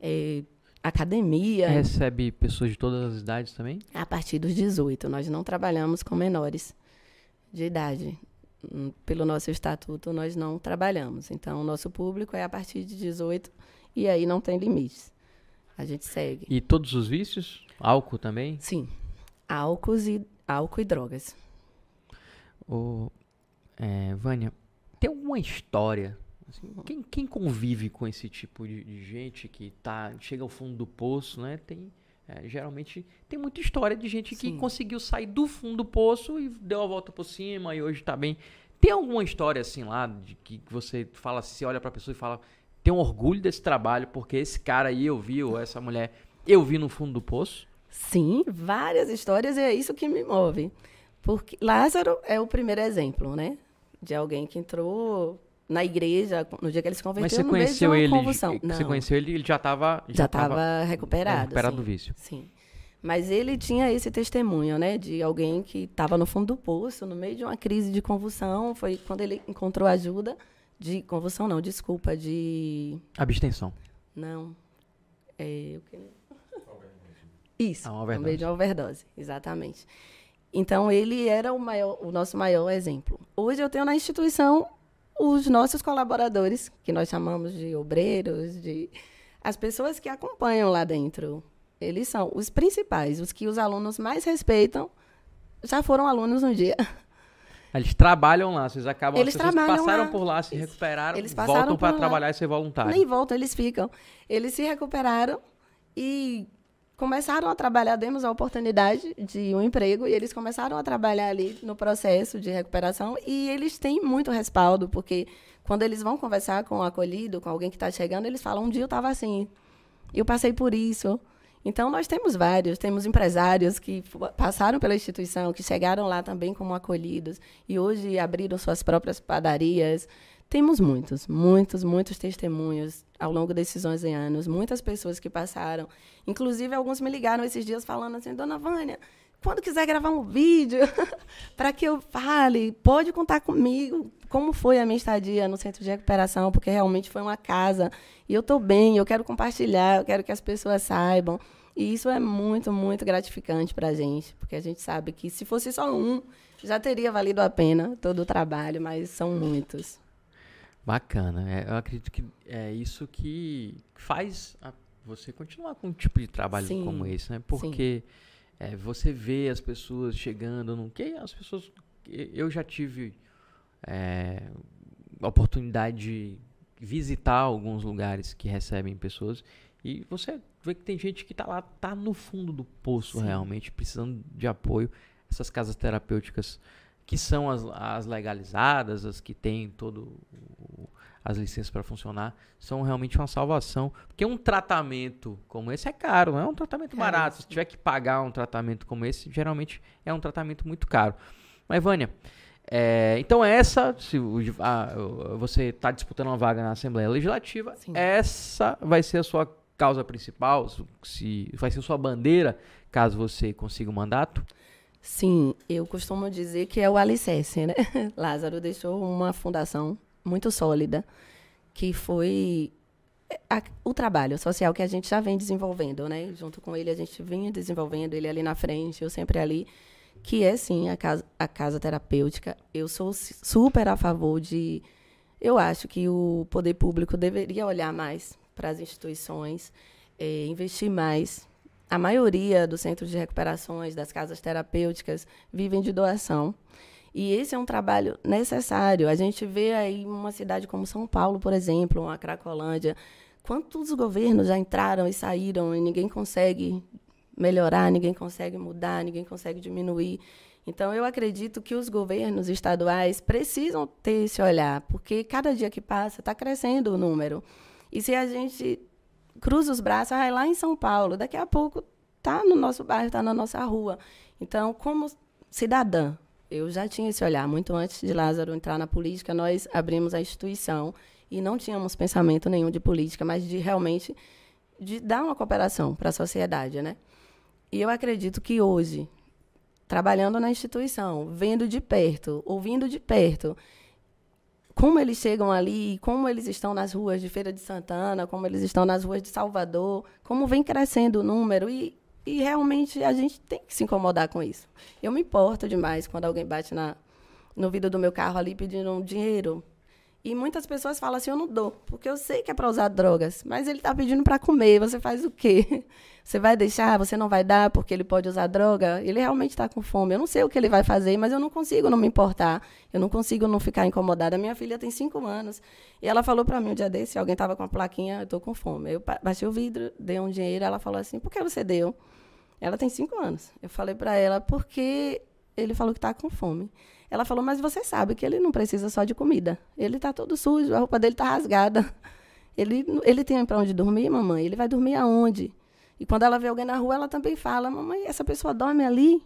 é, academia. Recebe pessoas de todas as idades também? A partir dos 18. Nós não trabalhamos com menores de idade. Hum, pelo nosso estatuto, nós não trabalhamos. Então, o nosso público é a partir de 18 e aí não tem limites. A gente segue. E todos os vícios? Álcool também? Sim. Álcool e, álcool e drogas. Ô, é, Vânia, tem alguma história? Assim, quem, quem, convive com esse tipo de, de, gente que tá, chega ao fundo do poço, né? Tem, é, geralmente tem muita história de gente Sim. que conseguiu sair do fundo do poço e deu a volta por cima e hoje tá bem. Tem alguma história assim lá de que você fala, você olha pra pessoa e fala, tem um orgulho desse trabalho porque esse cara aí eu vi, ou essa mulher eu vi no fundo do poço? Sim, várias histórias e é isso que me move. Porque Lázaro é o primeiro exemplo, né? De alguém que entrou na igreja no dia que ele se converteu Mas você conheceu ele, convulsão. Você conheceu ele, ele já estava já estava recuperado, recuperado sim, do vício. Sim. Mas ele tinha esse testemunho, né, de alguém que estava no fundo do poço, no meio de uma crise de convulsão, foi quando ele encontrou ajuda de convulsão não, desculpa, de abstenção. Não. É, o que isso, ah, no meio de uma overdose, exatamente. Então, ele era o, maior, o nosso maior exemplo. Hoje eu tenho na instituição os nossos colaboradores, que nós chamamos de obreiros, de as pessoas que acompanham lá dentro. Eles são os principais, os que os alunos mais respeitam, já foram alunos um dia. Eles trabalham lá, vocês acabam, eles passaram lá. por lá, se recuperaram, eles voltam para trabalhar e ser voluntário. Nem voltam, eles ficam. Eles se recuperaram e começaram a trabalhar, demos a oportunidade de um emprego e eles começaram a trabalhar ali no processo de recuperação e eles têm muito respaldo, porque quando eles vão conversar com o acolhido, com alguém que está chegando, eles falam, um dia eu estava assim, eu passei por isso. Então, nós temos vários, temos empresários que passaram pela instituição, que chegaram lá também como acolhidos e hoje abriram suas próprias padarias, temos muitos, muitos, muitos testemunhos ao longo desses 11 anos, muitas pessoas que passaram. Inclusive, alguns me ligaram esses dias falando assim: Dona Vânia, quando quiser gravar um vídeo para que eu fale, pode contar comigo. como foi a minha estadia no centro de recuperação, porque realmente foi uma casa e eu estou bem, eu quero compartilhar, eu quero que as pessoas saibam. E isso é muito, muito gratificante para a gente, porque a gente sabe que se fosse só um, já teria valido a pena todo o trabalho, mas são muitos. Bacana. É, eu acredito que é isso que faz a, você continuar com um tipo de trabalho sim, como esse, né? Porque é, você vê as pessoas chegando, não que as pessoas. Eu já tive é, oportunidade de visitar alguns lugares que recebem pessoas e você vê que tem gente que está lá, tá no fundo do poço sim. realmente, precisando de apoio. Essas casas terapêuticas que são as, as legalizadas, as que têm todo o, as licenças para funcionar, são realmente uma salvação. Porque um tratamento como esse é caro, não é um tratamento barato. Se tiver que pagar um tratamento como esse, geralmente é um tratamento muito caro. Mas, Vânia, é, então essa, se a, você está disputando uma vaga na Assembleia Legislativa, Sim. essa vai ser a sua causa principal, se vai ser a sua bandeira, caso você consiga o mandato? Sim, eu costumo dizer que é o alicerce, né? Lázaro deixou uma fundação muito sólida, que foi a, o trabalho social que a gente já vem desenvolvendo, né? Junto com ele, a gente vinha desenvolvendo, ele ali na frente, eu sempre ali, que é, sim, a casa, a casa terapêutica. Eu sou super a favor de... Eu acho que o poder público deveria olhar mais para as instituições, é, investir mais a maioria dos centros de recuperações, das casas terapêuticas, vivem de doação. E esse é um trabalho necessário. A gente vê aí uma cidade como São Paulo, por exemplo, uma Cracolândia, quantos governos já entraram e saíram e ninguém consegue melhorar, ninguém consegue mudar, ninguém consegue diminuir. Então, eu acredito que os governos estaduais precisam ter esse olhar, porque cada dia que passa está crescendo o número. E se a gente cruza os braços, ah, é lá em São Paulo, daqui a pouco está no nosso bairro, está na nossa rua. Então, como cidadã, eu já tinha esse olhar. Muito antes de Lázaro entrar na política, nós abrimos a instituição e não tínhamos pensamento nenhum de política, mas de realmente de dar uma cooperação para a sociedade, né? E eu acredito que hoje, trabalhando na instituição, vendo de perto, ouvindo de perto, como eles chegam ali, como eles estão nas ruas de Feira de Santana, como eles estão nas ruas de Salvador, como vem crescendo o número e, e realmente a gente tem que se incomodar com isso. Eu me importo demais quando alguém bate na, no vidro do meu carro ali pedindo um dinheiro. E muitas pessoas falam assim, eu não dou, porque eu sei que é para usar drogas, mas ele está pedindo para comer, você faz o quê? Você vai deixar, você não vai dar porque ele pode usar droga? Ele realmente está com fome. Eu não sei o que ele vai fazer, mas eu não consigo não me importar. Eu não consigo não ficar incomodada. Minha filha tem cinco anos. E ela falou para mim um dia desse, alguém estava com a plaquinha, eu estou com fome. Eu baixei o vidro, dei um dinheiro, ela falou assim, por que você deu? Ela tem cinco anos. Eu falei para ela, porque ele falou que está com fome. Ela falou, mas você sabe que ele não precisa só de comida. Ele está todo sujo, a roupa dele está rasgada. Ele, ele tem para onde dormir, mamãe? Ele vai dormir aonde? E quando ela vê alguém na rua, ela também fala: Mamãe, essa pessoa dorme ali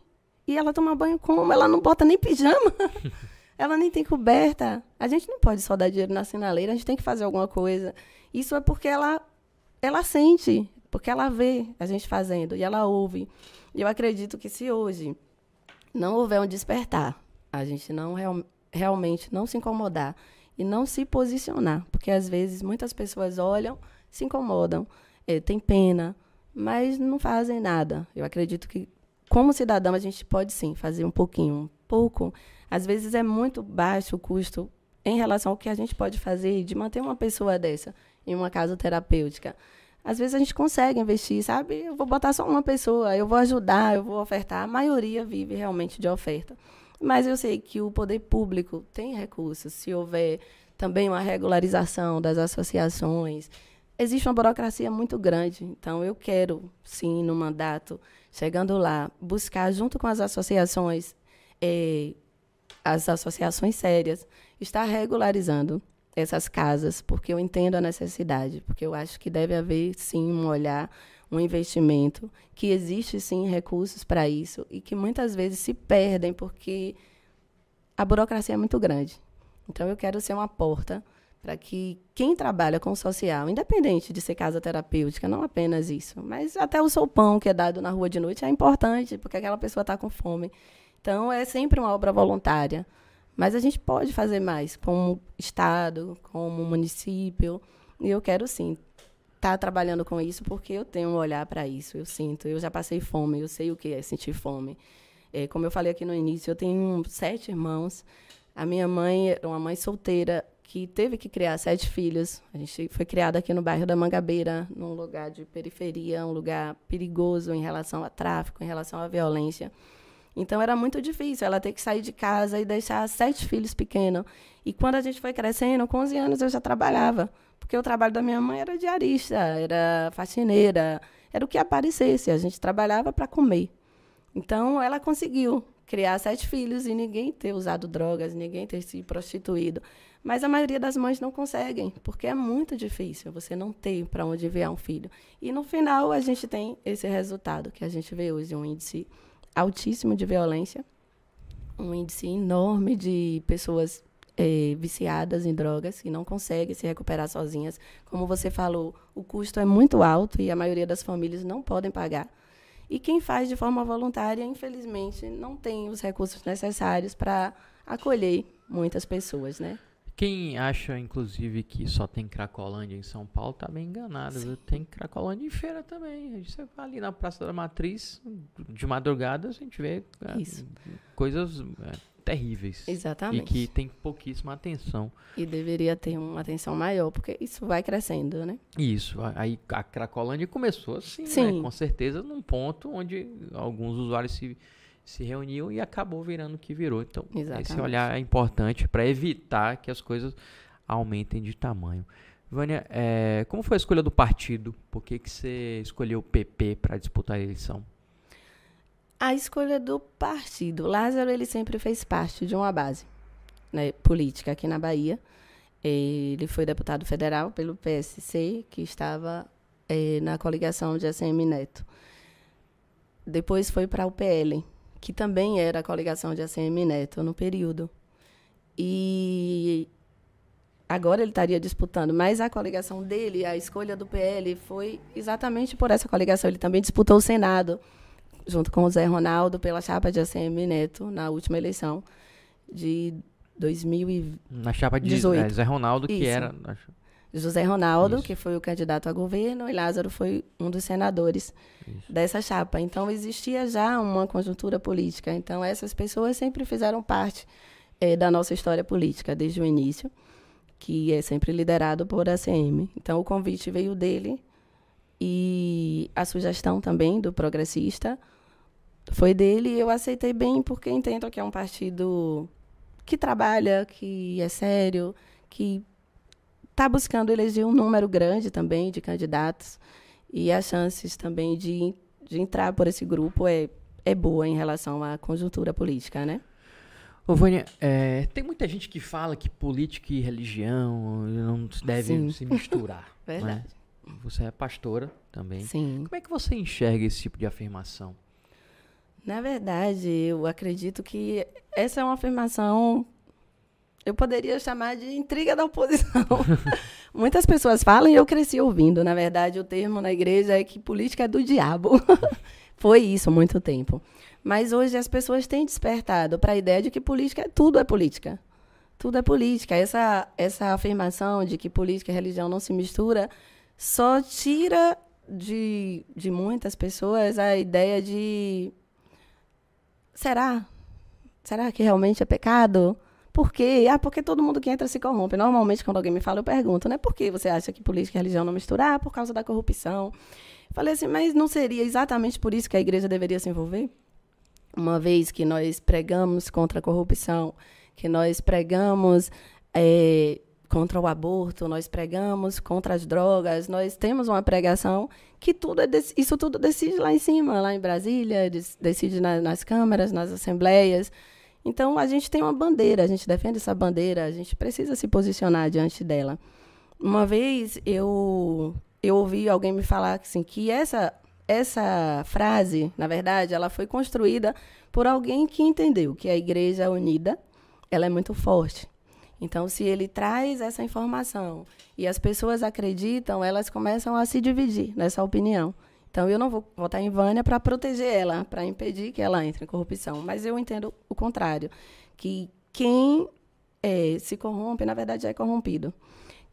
e ela toma banho como? Ela não bota nem pijama. ela nem tem coberta. A gente não pode só dar dinheiro na sinaleira, a gente tem que fazer alguma coisa. Isso é porque ela, ela sente, porque ela vê a gente fazendo e ela ouve. E eu acredito que se hoje não houver um despertar, a gente não real, realmente não se incomodar e não se posicionar, porque às vezes muitas pessoas olham, se incomodam, é, tem pena, mas não fazem nada. Eu acredito que, como cidadão, a gente pode sim fazer um pouquinho, um pouco. Às vezes é muito baixo o custo em relação ao que a gente pode fazer de manter uma pessoa dessa em uma casa terapêutica. Às vezes a gente consegue investir, sabe? Eu vou botar só uma pessoa, eu vou ajudar, eu vou ofertar. A maioria vive realmente de oferta. Mas eu sei que o poder público tem recursos, se houver também uma regularização das associações, existe uma burocracia muito grande. Então, eu quero, sim, no mandato, chegando lá, buscar, junto com as associações, eh, as associações sérias, estar regularizando essas casas, porque eu entendo a necessidade, porque eu acho que deve haver, sim, um olhar, um investimento, que existe, sim, recursos para isso, e que muitas vezes se perdem porque a burocracia é muito grande. Então, eu quero ser uma porta para que quem trabalha com social, independente de ser casa terapêutica, não apenas isso, mas até o sopão que é dado na rua de noite é importante, porque aquela pessoa está com fome. Então, é sempre uma obra voluntária. Mas a gente pode fazer mais, como Estado, como município. E eu quero, sim, tá trabalhando com isso, porque eu tenho um olhar para isso. Eu sinto, eu já passei fome, eu sei o que é sentir fome. É, como eu falei aqui no início, eu tenho sete irmãos. A minha mãe era uma mãe solteira que teve que criar sete filhos. A gente foi criada aqui no bairro da Mangabeira, num lugar de periferia, um lugar perigoso em relação a tráfico, em relação à violência. Então era muito difícil ela ter que sair de casa e deixar sete filhos pequenos. E quando a gente foi crescendo, com 11 anos eu já trabalhava, porque o trabalho da minha mãe era diarista, era faxineira, era o que aparecesse, a gente trabalhava para comer. Então ela conseguiu criar sete filhos e ninguém ter usado drogas, ninguém ter se prostituído. Mas a maioria das mães não conseguem, porque é muito difícil você não ter para onde enviar um filho. E no final a gente tem esse resultado que a gente vê hoje, um índice altíssimo de violência, um índice enorme de pessoas é, viciadas em drogas que não conseguem se recuperar sozinhas. Como você falou, o custo é muito alto e a maioria das famílias não podem pagar. E quem faz de forma voluntária, infelizmente, não tem os recursos necessários para acolher muitas pessoas, né? Quem acha, inclusive, que só tem Cracolândia em São Paulo, tá bem enganado. Viu? Tem Cracolândia em feira também. Você vai ali na Praça da Matriz, de madrugada, a gente vê é, coisas é, terríveis. Exatamente. E que tem pouquíssima atenção. E deveria ter uma atenção maior, porque isso vai crescendo, né? Isso. Aí a Cracolândia começou assim, né? Sim. Né? com certeza, num ponto onde alguns usuários se se reuniu e acabou virando o que virou. Então, Exatamente. esse olhar é importante para evitar que as coisas aumentem de tamanho. Vânia, é, como foi a escolha do partido? Por que, que você escolheu o PP para disputar a eleição? A escolha do partido. Lázaro ele sempre fez parte de uma base né, política aqui na Bahia. Ele foi deputado federal pelo PSC, que estava é, na coligação de ACM Neto. Depois foi para o PL, que também era a coligação de ACM Neto no período. E agora ele estaria disputando, mas a coligação dele, a escolha do PL, foi exatamente por essa coligação. Ele também disputou o Senado, junto com o Zé Ronaldo, pela chapa de ACM Neto, na última eleição de 2018. Na chapa de é, Zé Ronaldo, que Isso. era. José Ronaldo, Isso. que foi o candidato a governo, e Lázaro foi um dos senadores Isso. dessa chapa. Então, existia já uma conjuntura política. Então, essas pessoas sempre fizeram parte é, da nossa história política, desde o início, que é sempre liderado por ACM. Então, o convite veio dele e a sugestão também do progressista foi dele. E eu aceitei bem, porque entendo que é um partido que trabalha, que é sério, que está buscando eleger um número grande também de candidatos e as chances também de, de entrar por esse grupo é, é boa em relação à conjuntura política, né? Ô, Vânia, é, tem muita gente que fala que política e religião não devem se misturar. Né? Verdade. Né? Você é pastora também. Sim. Como é que você enxerga esse tipo de afirmação? Na verdade, eu acredito que essa é uma afirmação eu poderia chamar de intriga da oposição. Muitas pessoas falam e eu cresci ouvindo. Na verdade, o termo na igreja é que política é do diabo. Foi isso muito tempo. Mas hoje as pessoas têm despertado para a ideia de que política é tudo é política. Tudo é política. Essa, essa afirmação de que política e religião não se mistura só tira de, de muitas pessoas a ideia de será? Será que realmente é pecado? Por quê? Ah, porque todo mundo que entra se corrompe. Normalmente, quando alguém me fala, eu pergunto, né? Por que você acha que política e religião não misturar? Ah, por causa da corrupção. Falei assim, mas não seria exatamente por isso que a igreja deveria se envolver? Uma vez que nós pregamos contra a corrupção, que nós pregamos é, contra o aborto, nós pregamos contra as drogas, nós temos uma pregação que tudo é isso tudo decide lá em cima, lá em Brasília, decide na, nas câmaras, nas assembleias. Então, a gente tem uma bandeira, a gente defende essa bandeira, a gente precisa se posicionar diante dela. Uma vez eu, eu ouvi alguém me falar assim, que essa, essa frase, na verdade, ela foi construída por alguém que entendeu que a igreja unida ela é muito forte. Então, se ele traz essa informação e as pessoas acreditam, elas começam a se dividir nessa opinião. Então, eu não vou votar em Vânia para proteger ela, para impedir que ela entre em corrupção. Mas eu entendo o contrário, que quem é, se corrompe, na verdade, é corrompido.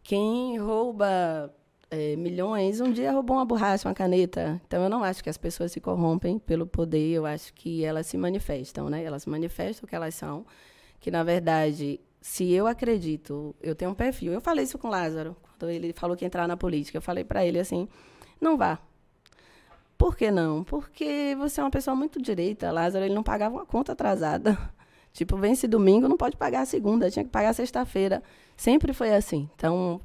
Quem rouba é, milhões, um dia roubou uma borracha, uma caneta. Então, eu não acho que as pessoas se corrompem pelo poder, eu acho que elas se manifestam, né? Elas manifestam o que elas são, que, na verdade, se eu acredito, eu tenho um perfil. Eu falei isso com o Lázaro, quando ele falou que ia entrar na política. Eu falei para ele assim, não vá. Por que não? Porque você é uma pessoa muito direita. Lázaro, ele não pagava uma conta atrasada. Tipo, vence domingo, não pode pagar a segunda, tinha que pagar sexta-feira. Sempre foi assim. Então,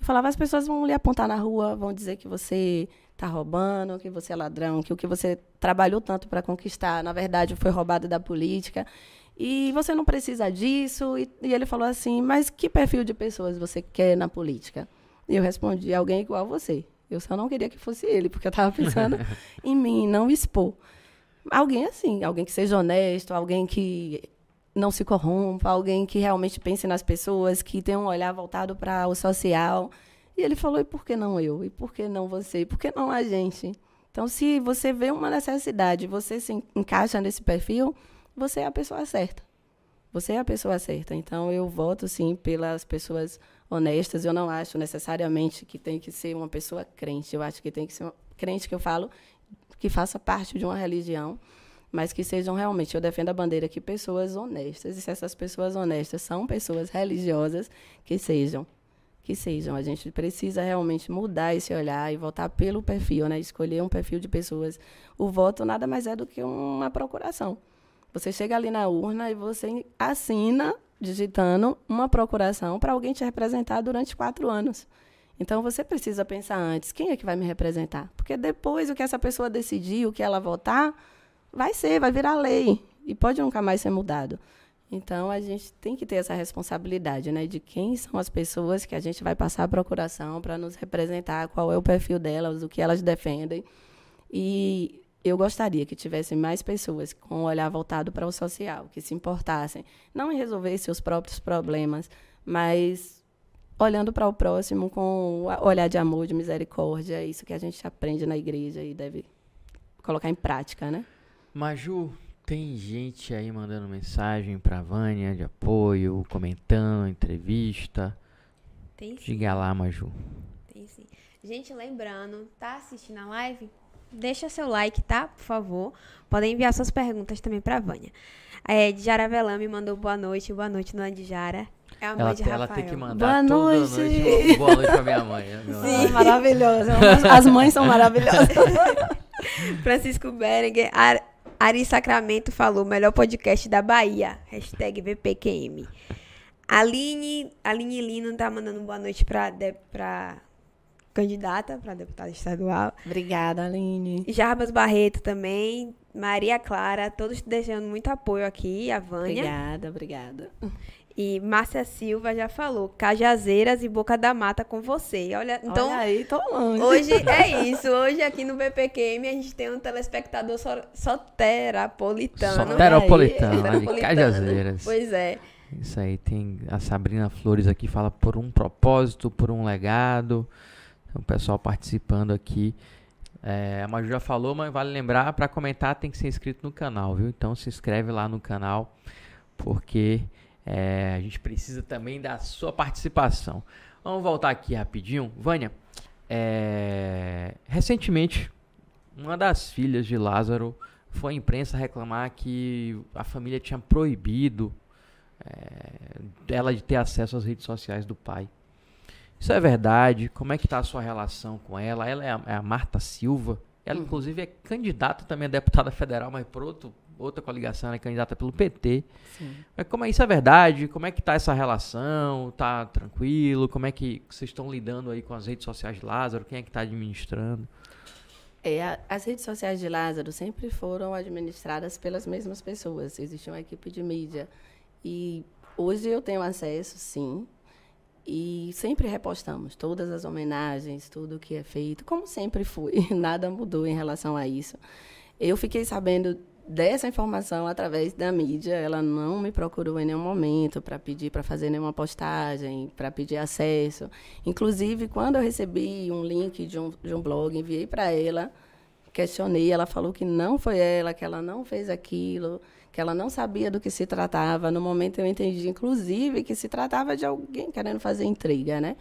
eu falava, as pessoas vão lhe apontar na rua, vão dizer que você está roubando, que você é ladrão, que o que você trabalhou tanto para conquistar, na verdade, foi roubado da política. E você não precisa disso. E, e, ele falou assim: Mas que perfil de pessoas você quer na política? E eu respondi: Alguém igual a você. Eu só não queria que fosse ele, porque eu estava pensando em mim, não expor. Alguém assim, alguém que seja honesto, alguém que não se corrompa, alguém que realmente pense nas pessoas, que tenha um olhar voltado para o social. E ele falou: e por que não eu? E por que não você? E por que não a gente? Então, se você vê uma necessidade, você se encaixa nesse perfil, você é a pessoa certa. Você é a pessoa certa. Então, eu voto, sim, pelas pessoas honestas. Eu não acho necessariamente que tem que ser uma pessoa crente. Eu acho que tem que ser uma crente que eu falo que faça parte de uma religião mas que sejam realmente, eu defendo a bandeira que pessoas honestas, e se essas pessoas honestas são pessoas religiosas, que sejam, que sejam. A gente precisa realmente mudar esse olhar e voltar pelo perfil, né? Escolher um perfil de pessoas. O voto nada mais é do que uma procuração. Você chega ali na urna e você assina, digitando, uma procuração para alguém te representar durante quatro anos. Então você precisa pensar antes, quem é que vai me representar? Porque depois o que essa pessoa decidir, o que ela votar, vai ser, vai virar lei e pode nunca mais ser mudado. Então a gente tem que ter essa responsabilidade, né, de quem são as pessoas que a gente vai passar a procuração para nos representar, qual é o perfil delas, o que elas defendem. E eu gostaria que tivessem mais pessoas com o olhar voltado para o social, que se importassem, não em resolver seus próprios problemas, mas olhando para o próximo com olhar de amor, de misericórdia, isso que a gente aprende na igreja e deve colocar em prática, né? Maju, tem gente aí mandando mensagem pra Vânia de apoio, comentando, entrevista. Tem sim. Diga lá, Maju. Tem sim. Gente, lembrando, tá assistindo a live? Deixa seu like, tá? Por favor. Podem enviar suas perguntas também pra Vânia. É, Djara Velame mandou boa noite. Boa noite, dona Djara. É a mãe Ela, de Rafael. ela tem que mandar Boa toda noite. noite boa noite pra minha mãe. né, meu Sim, amor? maravilhosa. As mães são maravilhosas. Francisco Berenguer. Ar- Ari Sacramento falou, melhor podcast da Bahia. Hashtag VPQM. Aline, Aline Lino tá mandando boa noite pra, de, pra candidata, pra deputada estadual. Obrigada, Aline. Jarbas Barreto também. Maria Clara, todos deixando muito apoio aqui. A Vânia. Obrigada, obrigada. E Márcia Silva já falou, Cajazeiras e Boca da Mata com você. Olha, então, Olha aí, tô longe. hoje é isso. Hoje aqui no BPQM a gente tem um telespectador so, soterapolitano. Soteropolitano, de. Cajazeiras. Pois é. Isso aí tem a Sabrina Flores aqui fala por um propósito, por um legado. O pessoal participando aqui. É, a Maju já falou, mas vale lembrar, para comentar tem que ser inscrito no canal, viu? Então se inscreve lá no canal, porque é, a gente precisa também da sua participação. Vamos voltar aqui rapidinho. Vânia, é, recentemente, uma das filhas de Lázaro foi à imprensa reclamar que a família tinha proibido é, ela de ter acesso às redes sociais do pai. Isso é verdade? Como é que está a sua relação com ela? Ela é a, é a Marta Silva. Ela, Uhum. inclusive, é candidata também a deputada federal, mas por outro, outra coligação, ela é candidata pelo PT. Sim. Mas como é isso é verdade? Como é que tá essa relação? Tá tranquilo? Como é que vocês estão lidando aí com as redes sociais de Lázaro? Quem é que está administrando? É, a- as redes sociais de Lázaro sempre foram administradas pelas mesmas pessoas. Existe uma equipe de mídia. E hoje eu tenho acesso, sim. E sempre repostamos todas as homenagens, tudo que é feito, como sempre foi. Nada mudou em relação a isso. Eu fiquei sabendo dessa informação através da mídia. Ela não me procurou em nenhum momento para pedir para fazer nenhuma postagem, para pedir acesso. Inclusive, quando eu recebi um link de um, de um blog, enviei para ela, questionei, ela falou que não foi ela, que ela não fez aquilo, que ela não sabia do que se tratava. No momento eu entendi, inclusive, que se tratava de alguém querendo fazer intriga, né?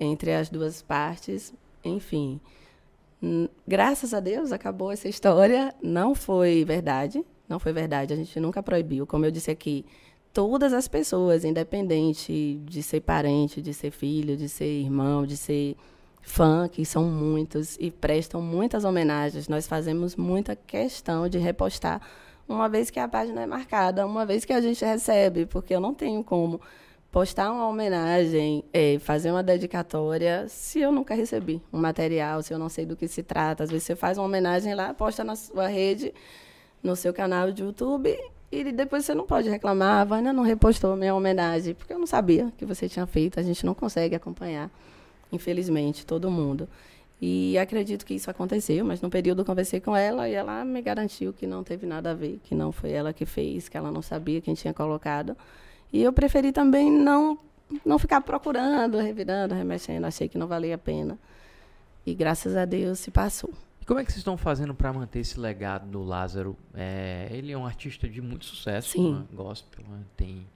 Entre as duas partes, enfim. Graças a Deus acabou essa história. Não foi verdade, não foi verdade. A gente nunca proibiu. Como eu disse aqui, todas as pessoas, independente de ser parente, de ser filho, de ser irmão, de ser fã, que são muitos e prestam muitas homenagens. Nós fazemos muita questão de repostar, uma vez que a página é marcada, uma vez que a gente recebe, porque eu não tenho como postar uma homenagem, é, fazer uma dedicatória, se eu nunca recebi um material, se eu não sei do que se trata. Às vezes você faz uma homenagem lá, posta na sua rede, no seu canal de YouTube, e depois você não pode reclamar, a Vânia não repostou minha homenagem, porque eu não sabia que você tinha feito, a gente não consegue acompanhar infelizmente, todo mundo. E acredito que isso aconteceu, mas no período eu conversei com ela e ela me garantiu que não teve nada a ver, que não foi ela que fez, que ela não sabia quem tinha colocado. E eu preferi também não não ficar procurando, revirando, remexendo, achei que não valia a pena. E graças a Deus se passou. E como é que vocês estão fazendo para manter esse legado do Lázaro? É, ele é um artista de muito sucesso, Sim. Né? gospel, né? tem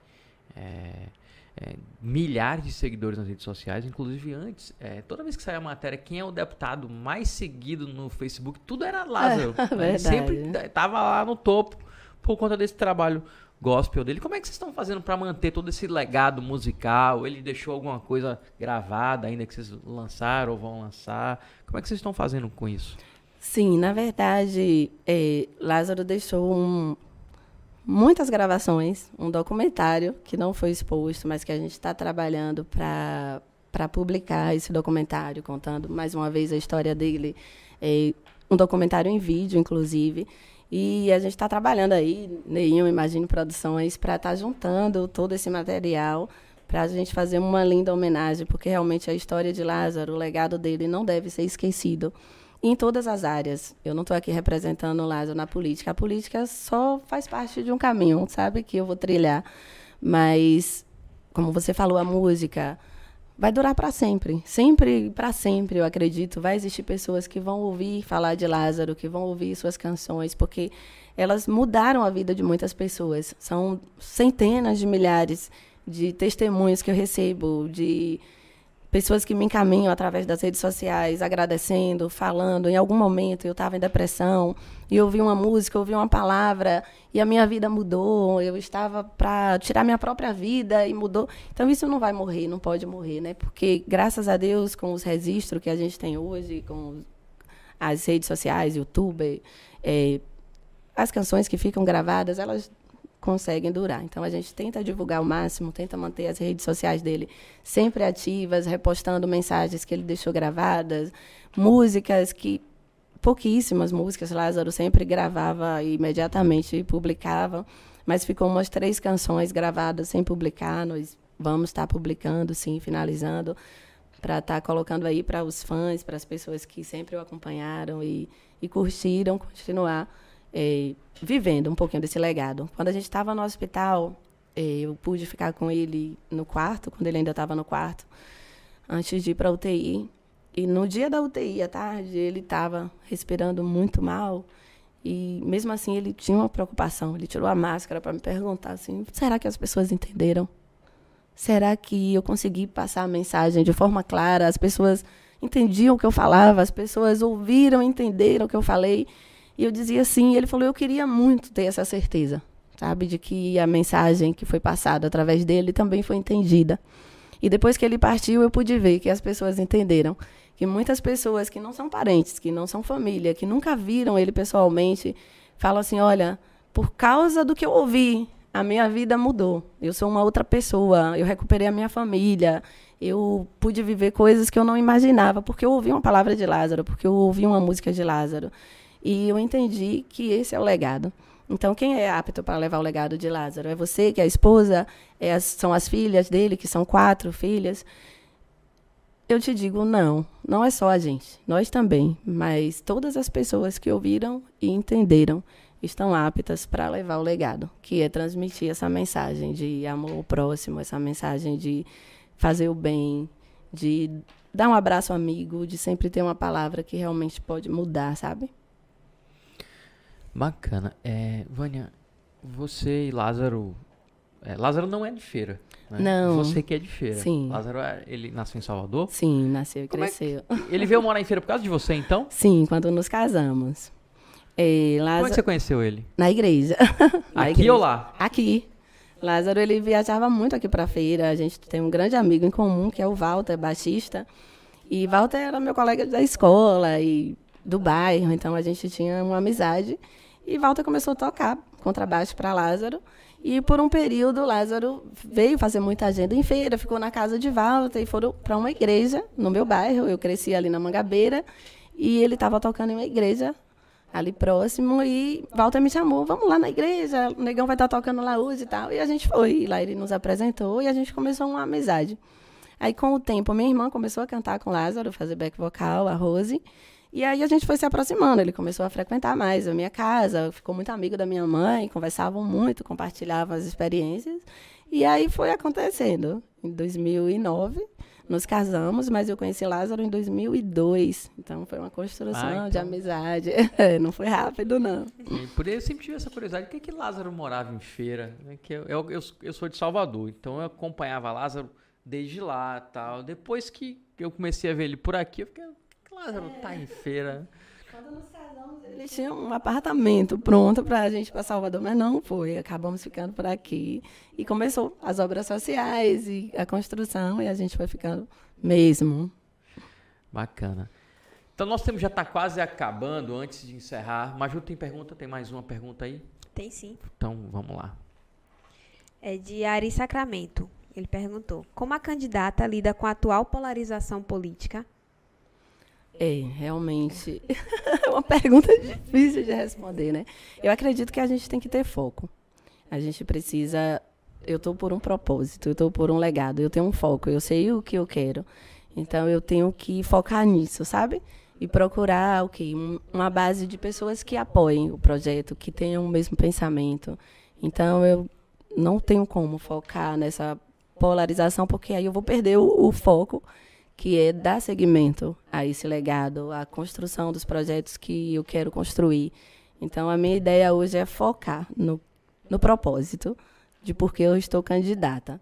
é, é, milhares de seguidores nas redes sociais, inclusive antes, é, toda vez que saía a matéria, quem é o deputado mais seguido no Facebook, tudo era Lázaro. É, Ele sempre estava lá no topo por conta desse trabalho gospel dele. Como é que vocês estão fazendo para manter todo esse legado musical? Ele deixou alguma coisa gravada ainda que vocês lançaram ou vão lançar? Como é que vocês estão fazendo com isso? Sim, na verdade, é, Lázaro deixou um, muitas gravações, um documentário que não foi exposto, mas que a gente está trabalhando para para publicar esse documentário, contando mais uma vez a história dele, é, um documentário em vídeo, inclusive. E a gente está trabalhando aí, Neinho Imagine Produções, para estar tá juntando todo esse material para a gente fazer uma linda homenagem, porque realmente a história de Lázaro, o legado dele não deve ser esquecido em todas as áreas. Eu não estou aqui representando o Lázaro na política. A política só faz parte de um caminho, sabe, que eu vou trilhar. Mas, como você falou, a música vai durar para sempre. Sempre para sempre, eu acredito. Vai existir pessoas que vão ouvir falar de Lázaro, que vão ouvir suas canções, porque elas mudaram a vida de muitas pessoas. São centenas de milhares de testemunhos que eu recebo de pessoas que me encaminham através das redes sociais, agradecendo, falando. Em algum momento eu estava em depressão e ouvi uma música, ouvi uma palavra e a minha vida mudou. Eu estava para tirar minha própria vida e mudou. Então isso não vai morrer, não pode morrer, né? Porque graças a Deus com os registros que a gente tem hoje, com as redes sociais, YouTube, é, as canções que ficam gravadas, elas conseguem durar. Então a gente tenta divulgar ao máximo, tenta manter as redes sociais dele sempre ativas, repostando mensagens que ele deixou gravadas, músicas que pouquíssimas músicas Lázaro sempre gravava imediatamente e publicava, mas ficou umas três canções gravadas sem publicar, nós vamos estar publicando, sim, finalizando para estar tá colocando aí para os fãs, para as pessoas que sempre o acompanharam e, e curtiram continuar é, vivendo um pouquinho desse legado. Quando a gente estava no hospital, é, eu pude ficar com ele no quarto, quando ele ainda estava no quarto, antes de ir para a UTI. E no dia da UTI, à tarde, ele estava respirando muito mal. E mesmo assim, ele tinha uma preocupação. Ele tirou a máscara para me perguntar assim: será que as pessoas entenderam? Será que eu consegui passar a mensagem de forma clara? As pessoas entendiam o que eu falava, as pessoas ouviram, entenderam o que eu falei. E eu dizia sim, e ele falou: eu queria muito ter essa certeza, sabe, de que a mensagem que foi passada através dele também foi entendida. E depois que ele partiu, eu pude ver que as pessoas entenderam. Que muitas pessoas que não são parentes, que não são família, que nunca viram ele pessoalmente, falam assim: olha, por causa do que eu ouvi, a minha vida mudou. Eu sou uma outra pessoa, eu recuperei a minha família, eu pude viver coisas que eu não imaginava, porque eu ouvi uma palavra de Lázaro, porque eu ouvi uma música de Lázaro. E eu entendi que esse é o legado. Então, quem é apto para levar o legado de Lázaro? É você, que é a esposa? É as, são as filhas dele, que são quatro filhas? Eu te digo, não. Não é só a gente. Nós também. Mas todas as pessoas que ouviram e entenderam estão aptas para levar o legado, que é transmitir essa mensagem de amor ao próximo, essa mensagem de fazer o bem, de dar um abraço amigo, de sempre ter uma palavra que realmente pode mudar, sabe? Bacana. É, Vânia, você e Lázaro. é, Lázaro não é de feira. né? Não. Você que é de feira. Sim. Lázaro, é- ele nasceu em Salvador. Sim, nasceu e Como é que- cresceu. Ele veio morar em feira por causa de você, então? Sim, quando nos casamos. É, Como é Lázaro, que você conheceu ele? Na igreja. Na Aqui igreja. ou lá? Aqui. Lázaro, ele viajava muito aqui para feira. A gente tem um grande amigo em comum, que é o Walter, baixista. E Walter era meu colega da escola e do bairro, então a gente tinha uma amizade. E Walter começou a tocar contrabaixo para Lázaro. E por um período, Lázaro veio fazer muita agenda em feira, ficou na casa de Walter e foram para uma igreja no meu bairro. Eu cresci ali na Mangabeira e ele estava tocando em uma igreja ali próximo e Walter me chamou, vamos lá na igreja, o negão vai estar tocando lá hoje e tal. E a gente foi, e lá ele nos apresentou e a gente começou uma amizade. Aí com o tempo, minha irmã começou a cantar com Lázaro, fazer back vocal, a Rose. E aí a gente foi se aproximando, ele começou a frequentar mais a minha casa, ficou muito amigo da minha mãe, conversavam muito, compartilhavam as experiências. E aí foi acontecendo. Em 2009, nos casamos, mas eu conheci Lázaro em 2002. Então foi uma construção Ah, de então. amizade. não foi rápido, não. E por isso eu sempre tive essa curiosidade. Por que, que Lázaro morava em feira? É Que eu, eu, eu, eu sou de Salvador, então eu acompanhava Lázaro desde lá tal. Depois que eu comecei a ver ele por aqui, eu fiquei, Lázaro tá em feira? Quando nos casamos, eles tinham um apartamento pronto para a gente ir para Salvador, mas não foi. Acabamos ficando por aqui. E começou as obras sociais e a construção, e a gente foi ficando mesmo. Bacana. Então nosso tempo já está quase acabando antes de encerrar. Maju tem pergunta? Tem mais uma pergunta aí? Tem sim. Então vamos lá. É de Ari Sacramento. Ele perguntou: Como a candidata lida com a atual polarização política? É, realmente. É uma pergunta difícil de responder, né? Eu acredito que a gente tem que ter foco. A gente precisa. Eu estou por um propósito, eu estou por um legado, eu tenho um foco, eu sei o que eu quero. Então eu tenho que focar nisso, sabe? E procurar o? Um- Uma base de pessoas que apoiem o projeto, que tenham o mesmo pensamento. Então eu não tenho como focar nessa polarização, porque aí eu vou perder o, o foco que é dar seguimento a esse legado, a construção dos projetos que eu quero construir. Então, a minha ideia hoje é focar no, no propósito de por que eu estou candidata.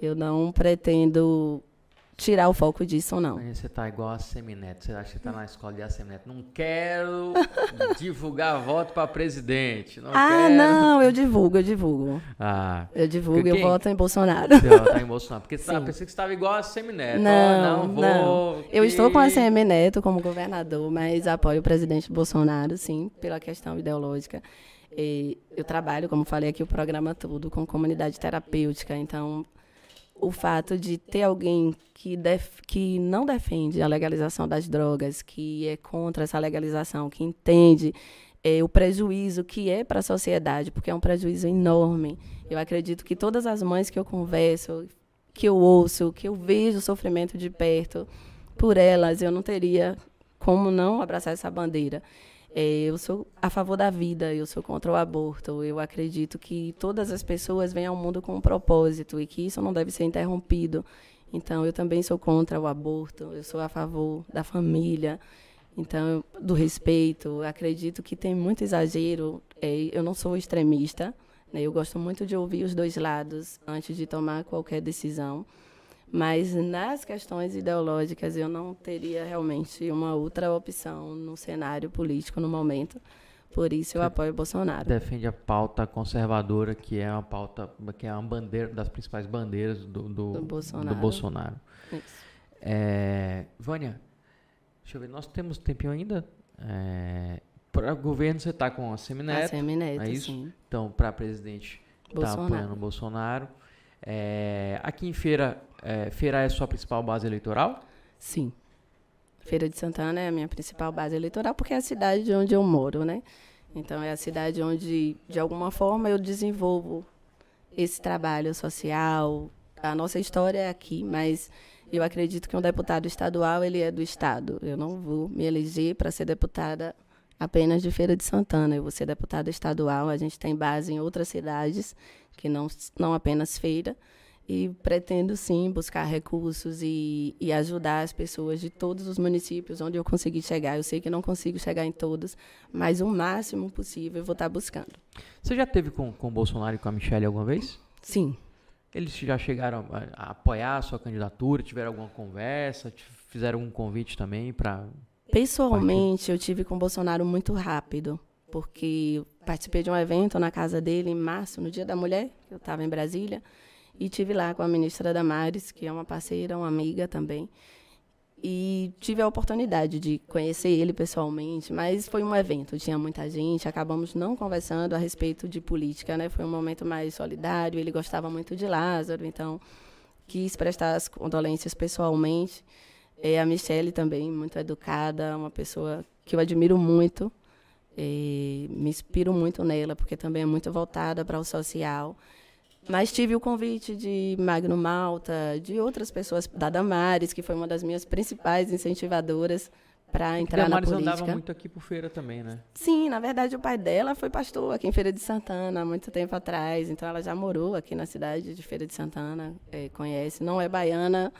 Eu não pretendo tirar o foco disso, não. Aí Você tá igual a Semineto. Você acha que tá na escola de Semineto. Não quero divulgar voto para presidente. Não Ah, quero. não, eu divulgo, eu divulgo. Ah, Eu divulgo, Quem? eu voto em Bolsonaro. você tá em Bolsonaro. Porque você tá, Sim. pensei que você estava igual a Semineto. Não, não, vou. não. Eu estou com a CM Neto como governador, mas apoio o presidente Bolsonaro, sim, pela questão ideológica. E eu trabalho, como falei aqui, o programa todo com comunidade terapêutica, então o fato de ter alguém que, def- que não defende a legalização das drogas, que é contra essa legalização, que entende eh, o prejuízo que é para a sociedade, porque é um prejuízo enorme. Eu acredito que todas as mães que eu converso, que eu ouço, que eu vejo o sofrimento de perto, por elas eu não teria como não abraçar essa bandeira. Eh, eu sou a favor da vida, eu sou contra o aborto. Eu acredito que todas as pessoas vêm ao mundo com um propósito e que isso não deve ser interrompido. Então, eu também sou contra o aborto, eu sou a favor da família, então do respeito. Acredito que tem muito exagero. Eh, eu não sou extremista, né? eu gosto muito de ouvir os dois lados antes de tomar qualquer decisão. Mas nas questões ideológicas eu não teria realmente uma outra opção no cenário político no momento. Por isso eu apoio o Bolsonaro. Defende a pauta conservadora, que é uma pauta, que é uma bandeira das principais bandeiras do, do, Do Bolsonaro. do Bolsonaro. É, Vânia, deixa eu ver, nós temos tempinho ainda? É, para governo você está com a Semineto, A Semineto, é isso? sim. então para presidente está apoiando o Bolsonaro. É, aqui em Feira, é, Feira é sua principal base eleitoral? Sim. Feira de Santana é a minha principal base eleitoral porque é a cidade onde eu moro, né? Então é a cidade onde, de alguma forma, eu desenvolvo esse trabalho social. A nossa história é aqui, mas eu acredito que um deputado estadual ele é do estado. Eu não vou me eleger para ser deputada apenas de Feira de Santana. Eu vou ser deputada estadual. A gente tem base em outras cidades que não não apenas Feira. E pretendo sim buscar recursos e, e, ajudar as pessoas de todos os municípios onde eu conseguir chegar. Eu sei que não consigo chegar em todos, mas o máximo possível eu vou estar buscando. Você já teve com, com o Bolsonaro e com a Michelle alguma vez? Sim. Eles já chegaram a, a apoiar a sua candidatura? Tiveram alguma conversa? Fizeram um convite também para. Pessoalmente, eu tive com o Bolsonaro muito rápido, porque participei de um evento na casa dele em março, no Dia da Mulher, eu estava em Brasília. E tive lá com a ministra Damares, que é uma parceira, uma amiga também. E tive a oportunidade de conhecer ele pessoalmente, mas foi um evento, tinha muita gente, acabamos não conversando a respeito de política, né? Foi um momento mais solidário, ele gostava muito de Lázaro, então quis prestar as condolências pessoalmente. E a Michelle também, muito educada, uma pessoa que eu admiro muito, me inspiro muito nela, porque também é muito voltada para o social. Mas tive o convite de Magno Malta, de outras pessoas, da Damares, que foi uma das minhas principais incentivadoras para entrar Damares na política. andava muito aqui por feira também, né? Sim, na verdade o pai dela foi pastor aqui em Feira de Santana há muito tempo atrás, então ela já morou aqui na cidade de Feira de Santana, é, conhece. Não é baiana,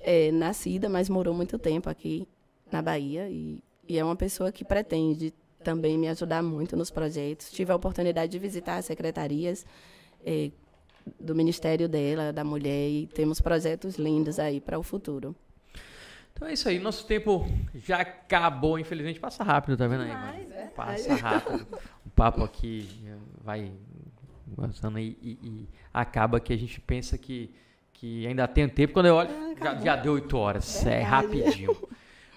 é, nascida, mas morou muito tempo aqui na Bahia e, e é uma pessoa que pretende também me ajudar muito nos projetos. Tive a oportunidade de visitar as secretarias. É, do ministério dela, da mulher, e temos projetos lindos aí para o futuro. Então é isso aí, nosso tempo já acabou, infelizmente passa rápido, tá vendo aí? Mas, é passa rápido. O papo aqui vai passando aí e, e, acaba que a gente pensa que, que ainda tem tempo, quando eu olho, ah, já, já, deu oito horas, é, é rapidinho.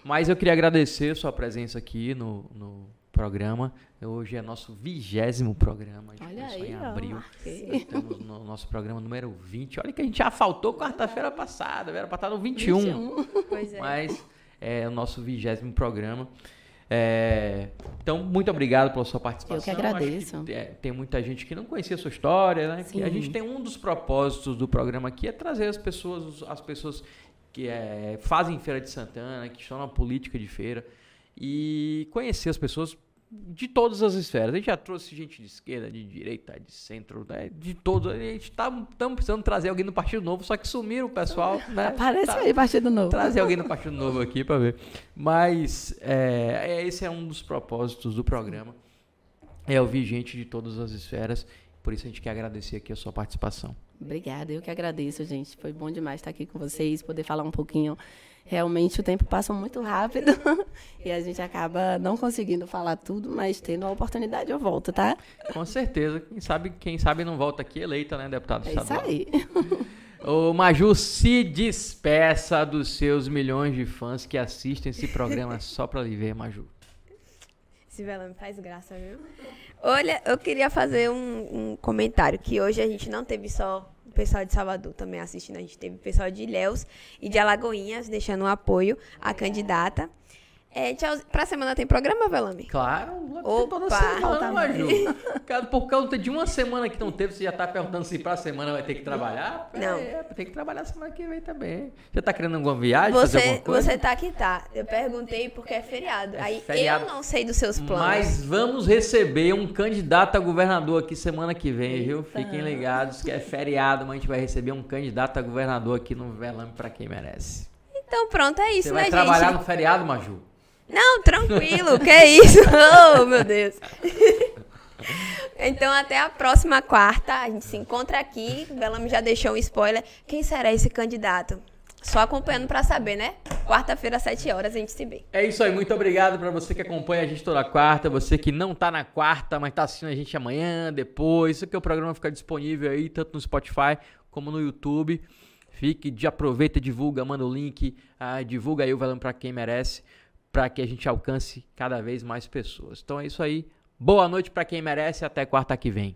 Mas eu queria agradecer a sua presença aqui no, no programa. Hoje é nosso vigésimo programa. A gente Olha aí, em abril. Estamos no nosso programa número 20. Olha que a gente já faltou quarta-feira passada. Era para estar no 21. 21. Pois é. Mas é o nosso vigésimo programa. É, então, muito obrigado pela sua participação. Eu que agradeço. Que, é, tem muita gente que não conhecia a sua história, né? Que a gente tem um dos propósitos do programa aqui é trazer as pessoas, as pessoas que é, fazem feira de Santana, que estão na política de feira e conhecer as pessoas de todas as esferas. A gente já trouxe gente de esquerda, de direita, de centro, né? de todos. A gente tá estamos precisando trazer alguém do Partido Novo, só que sumiram o pessoal. Né? Aparece tá, aí Partido Novo. Trazer alguém do Partido Novo aqui para ver. Mas é, é, esse é um dos propósitos do programa. É ouvir gente de todas as esferas. Por isso a gente quer agradecer aqui a sua participação. Obrigada, eu que agradeço, gente. Foi bom demais estar aqui com vocês, poder falar um pouquinho realmente o tempo passa muito rápido e a gente acaba não conseguindo falar tudo, mas tendo a oportunidade eu volto, tá? Com certeza. Quem sabe, quem sabe não volta aqui eleita, né, deputado é estadual. Isso aí. Ô, Maju, se despeça dos seus milhões de fãs que assistem esse programa só para lhe ver, Maju. Esse velame faz graça, viu? Olha, eu queria fazer um, um comentário, que hoje a gente não teve só o pessoal de Salvador também assistindo. A gente teve o pessoal de Ilhéus e de Alagoinhas deixando um apoio à candidata. É, tchau. Pra semana tem programa, Velame? Claro, Opa, toda semana, Maju. Por causa de uma semana que não teve, você já tá perguntando se pra semana vai ter que trabalhar? Não. É, tem que trabalhar semana que vem também. Você tá querendo alguma viagem? Você, você tá que tá. Eu perguntei porque é feriado. É Aí feriado. eu não sei dos seus planos. Mas vamos receber um candidato a governador aqui semana que vem, Eita. viu? Fiquem ligados que é feriado, mas a gente vai receber um candidato a governador aqui no Velame pra quem merece. Então pronto, é isso, você né, gente? Você vai trabalhar no feriado, Maju? Não, tranquilo, que é isso? Oh, meu Deus. Então, até a próxima quarta. A gente se encontra aqui. Belame já deixou um spoiler. Quem será esse candidato? Só acompanhando para saber, né? Quarta-feira, às 7 horas, a gente se vê. É isso aí. Muito obrigado para você que acompanha a gente toda quarta. Você que não tá na quarta, mas tá assistindo a gente amanhã, depois. Isso que o programa fica disponível aí, tanto no Spotify como no YouTube. Fique, de aproveita, divulga, manda o link, ah, divulga aí o Velame para quem merece para que a gente alcance cada vez mais pessoas. Então é isso aí. Boa noite para quem merece. Até quarta que vem.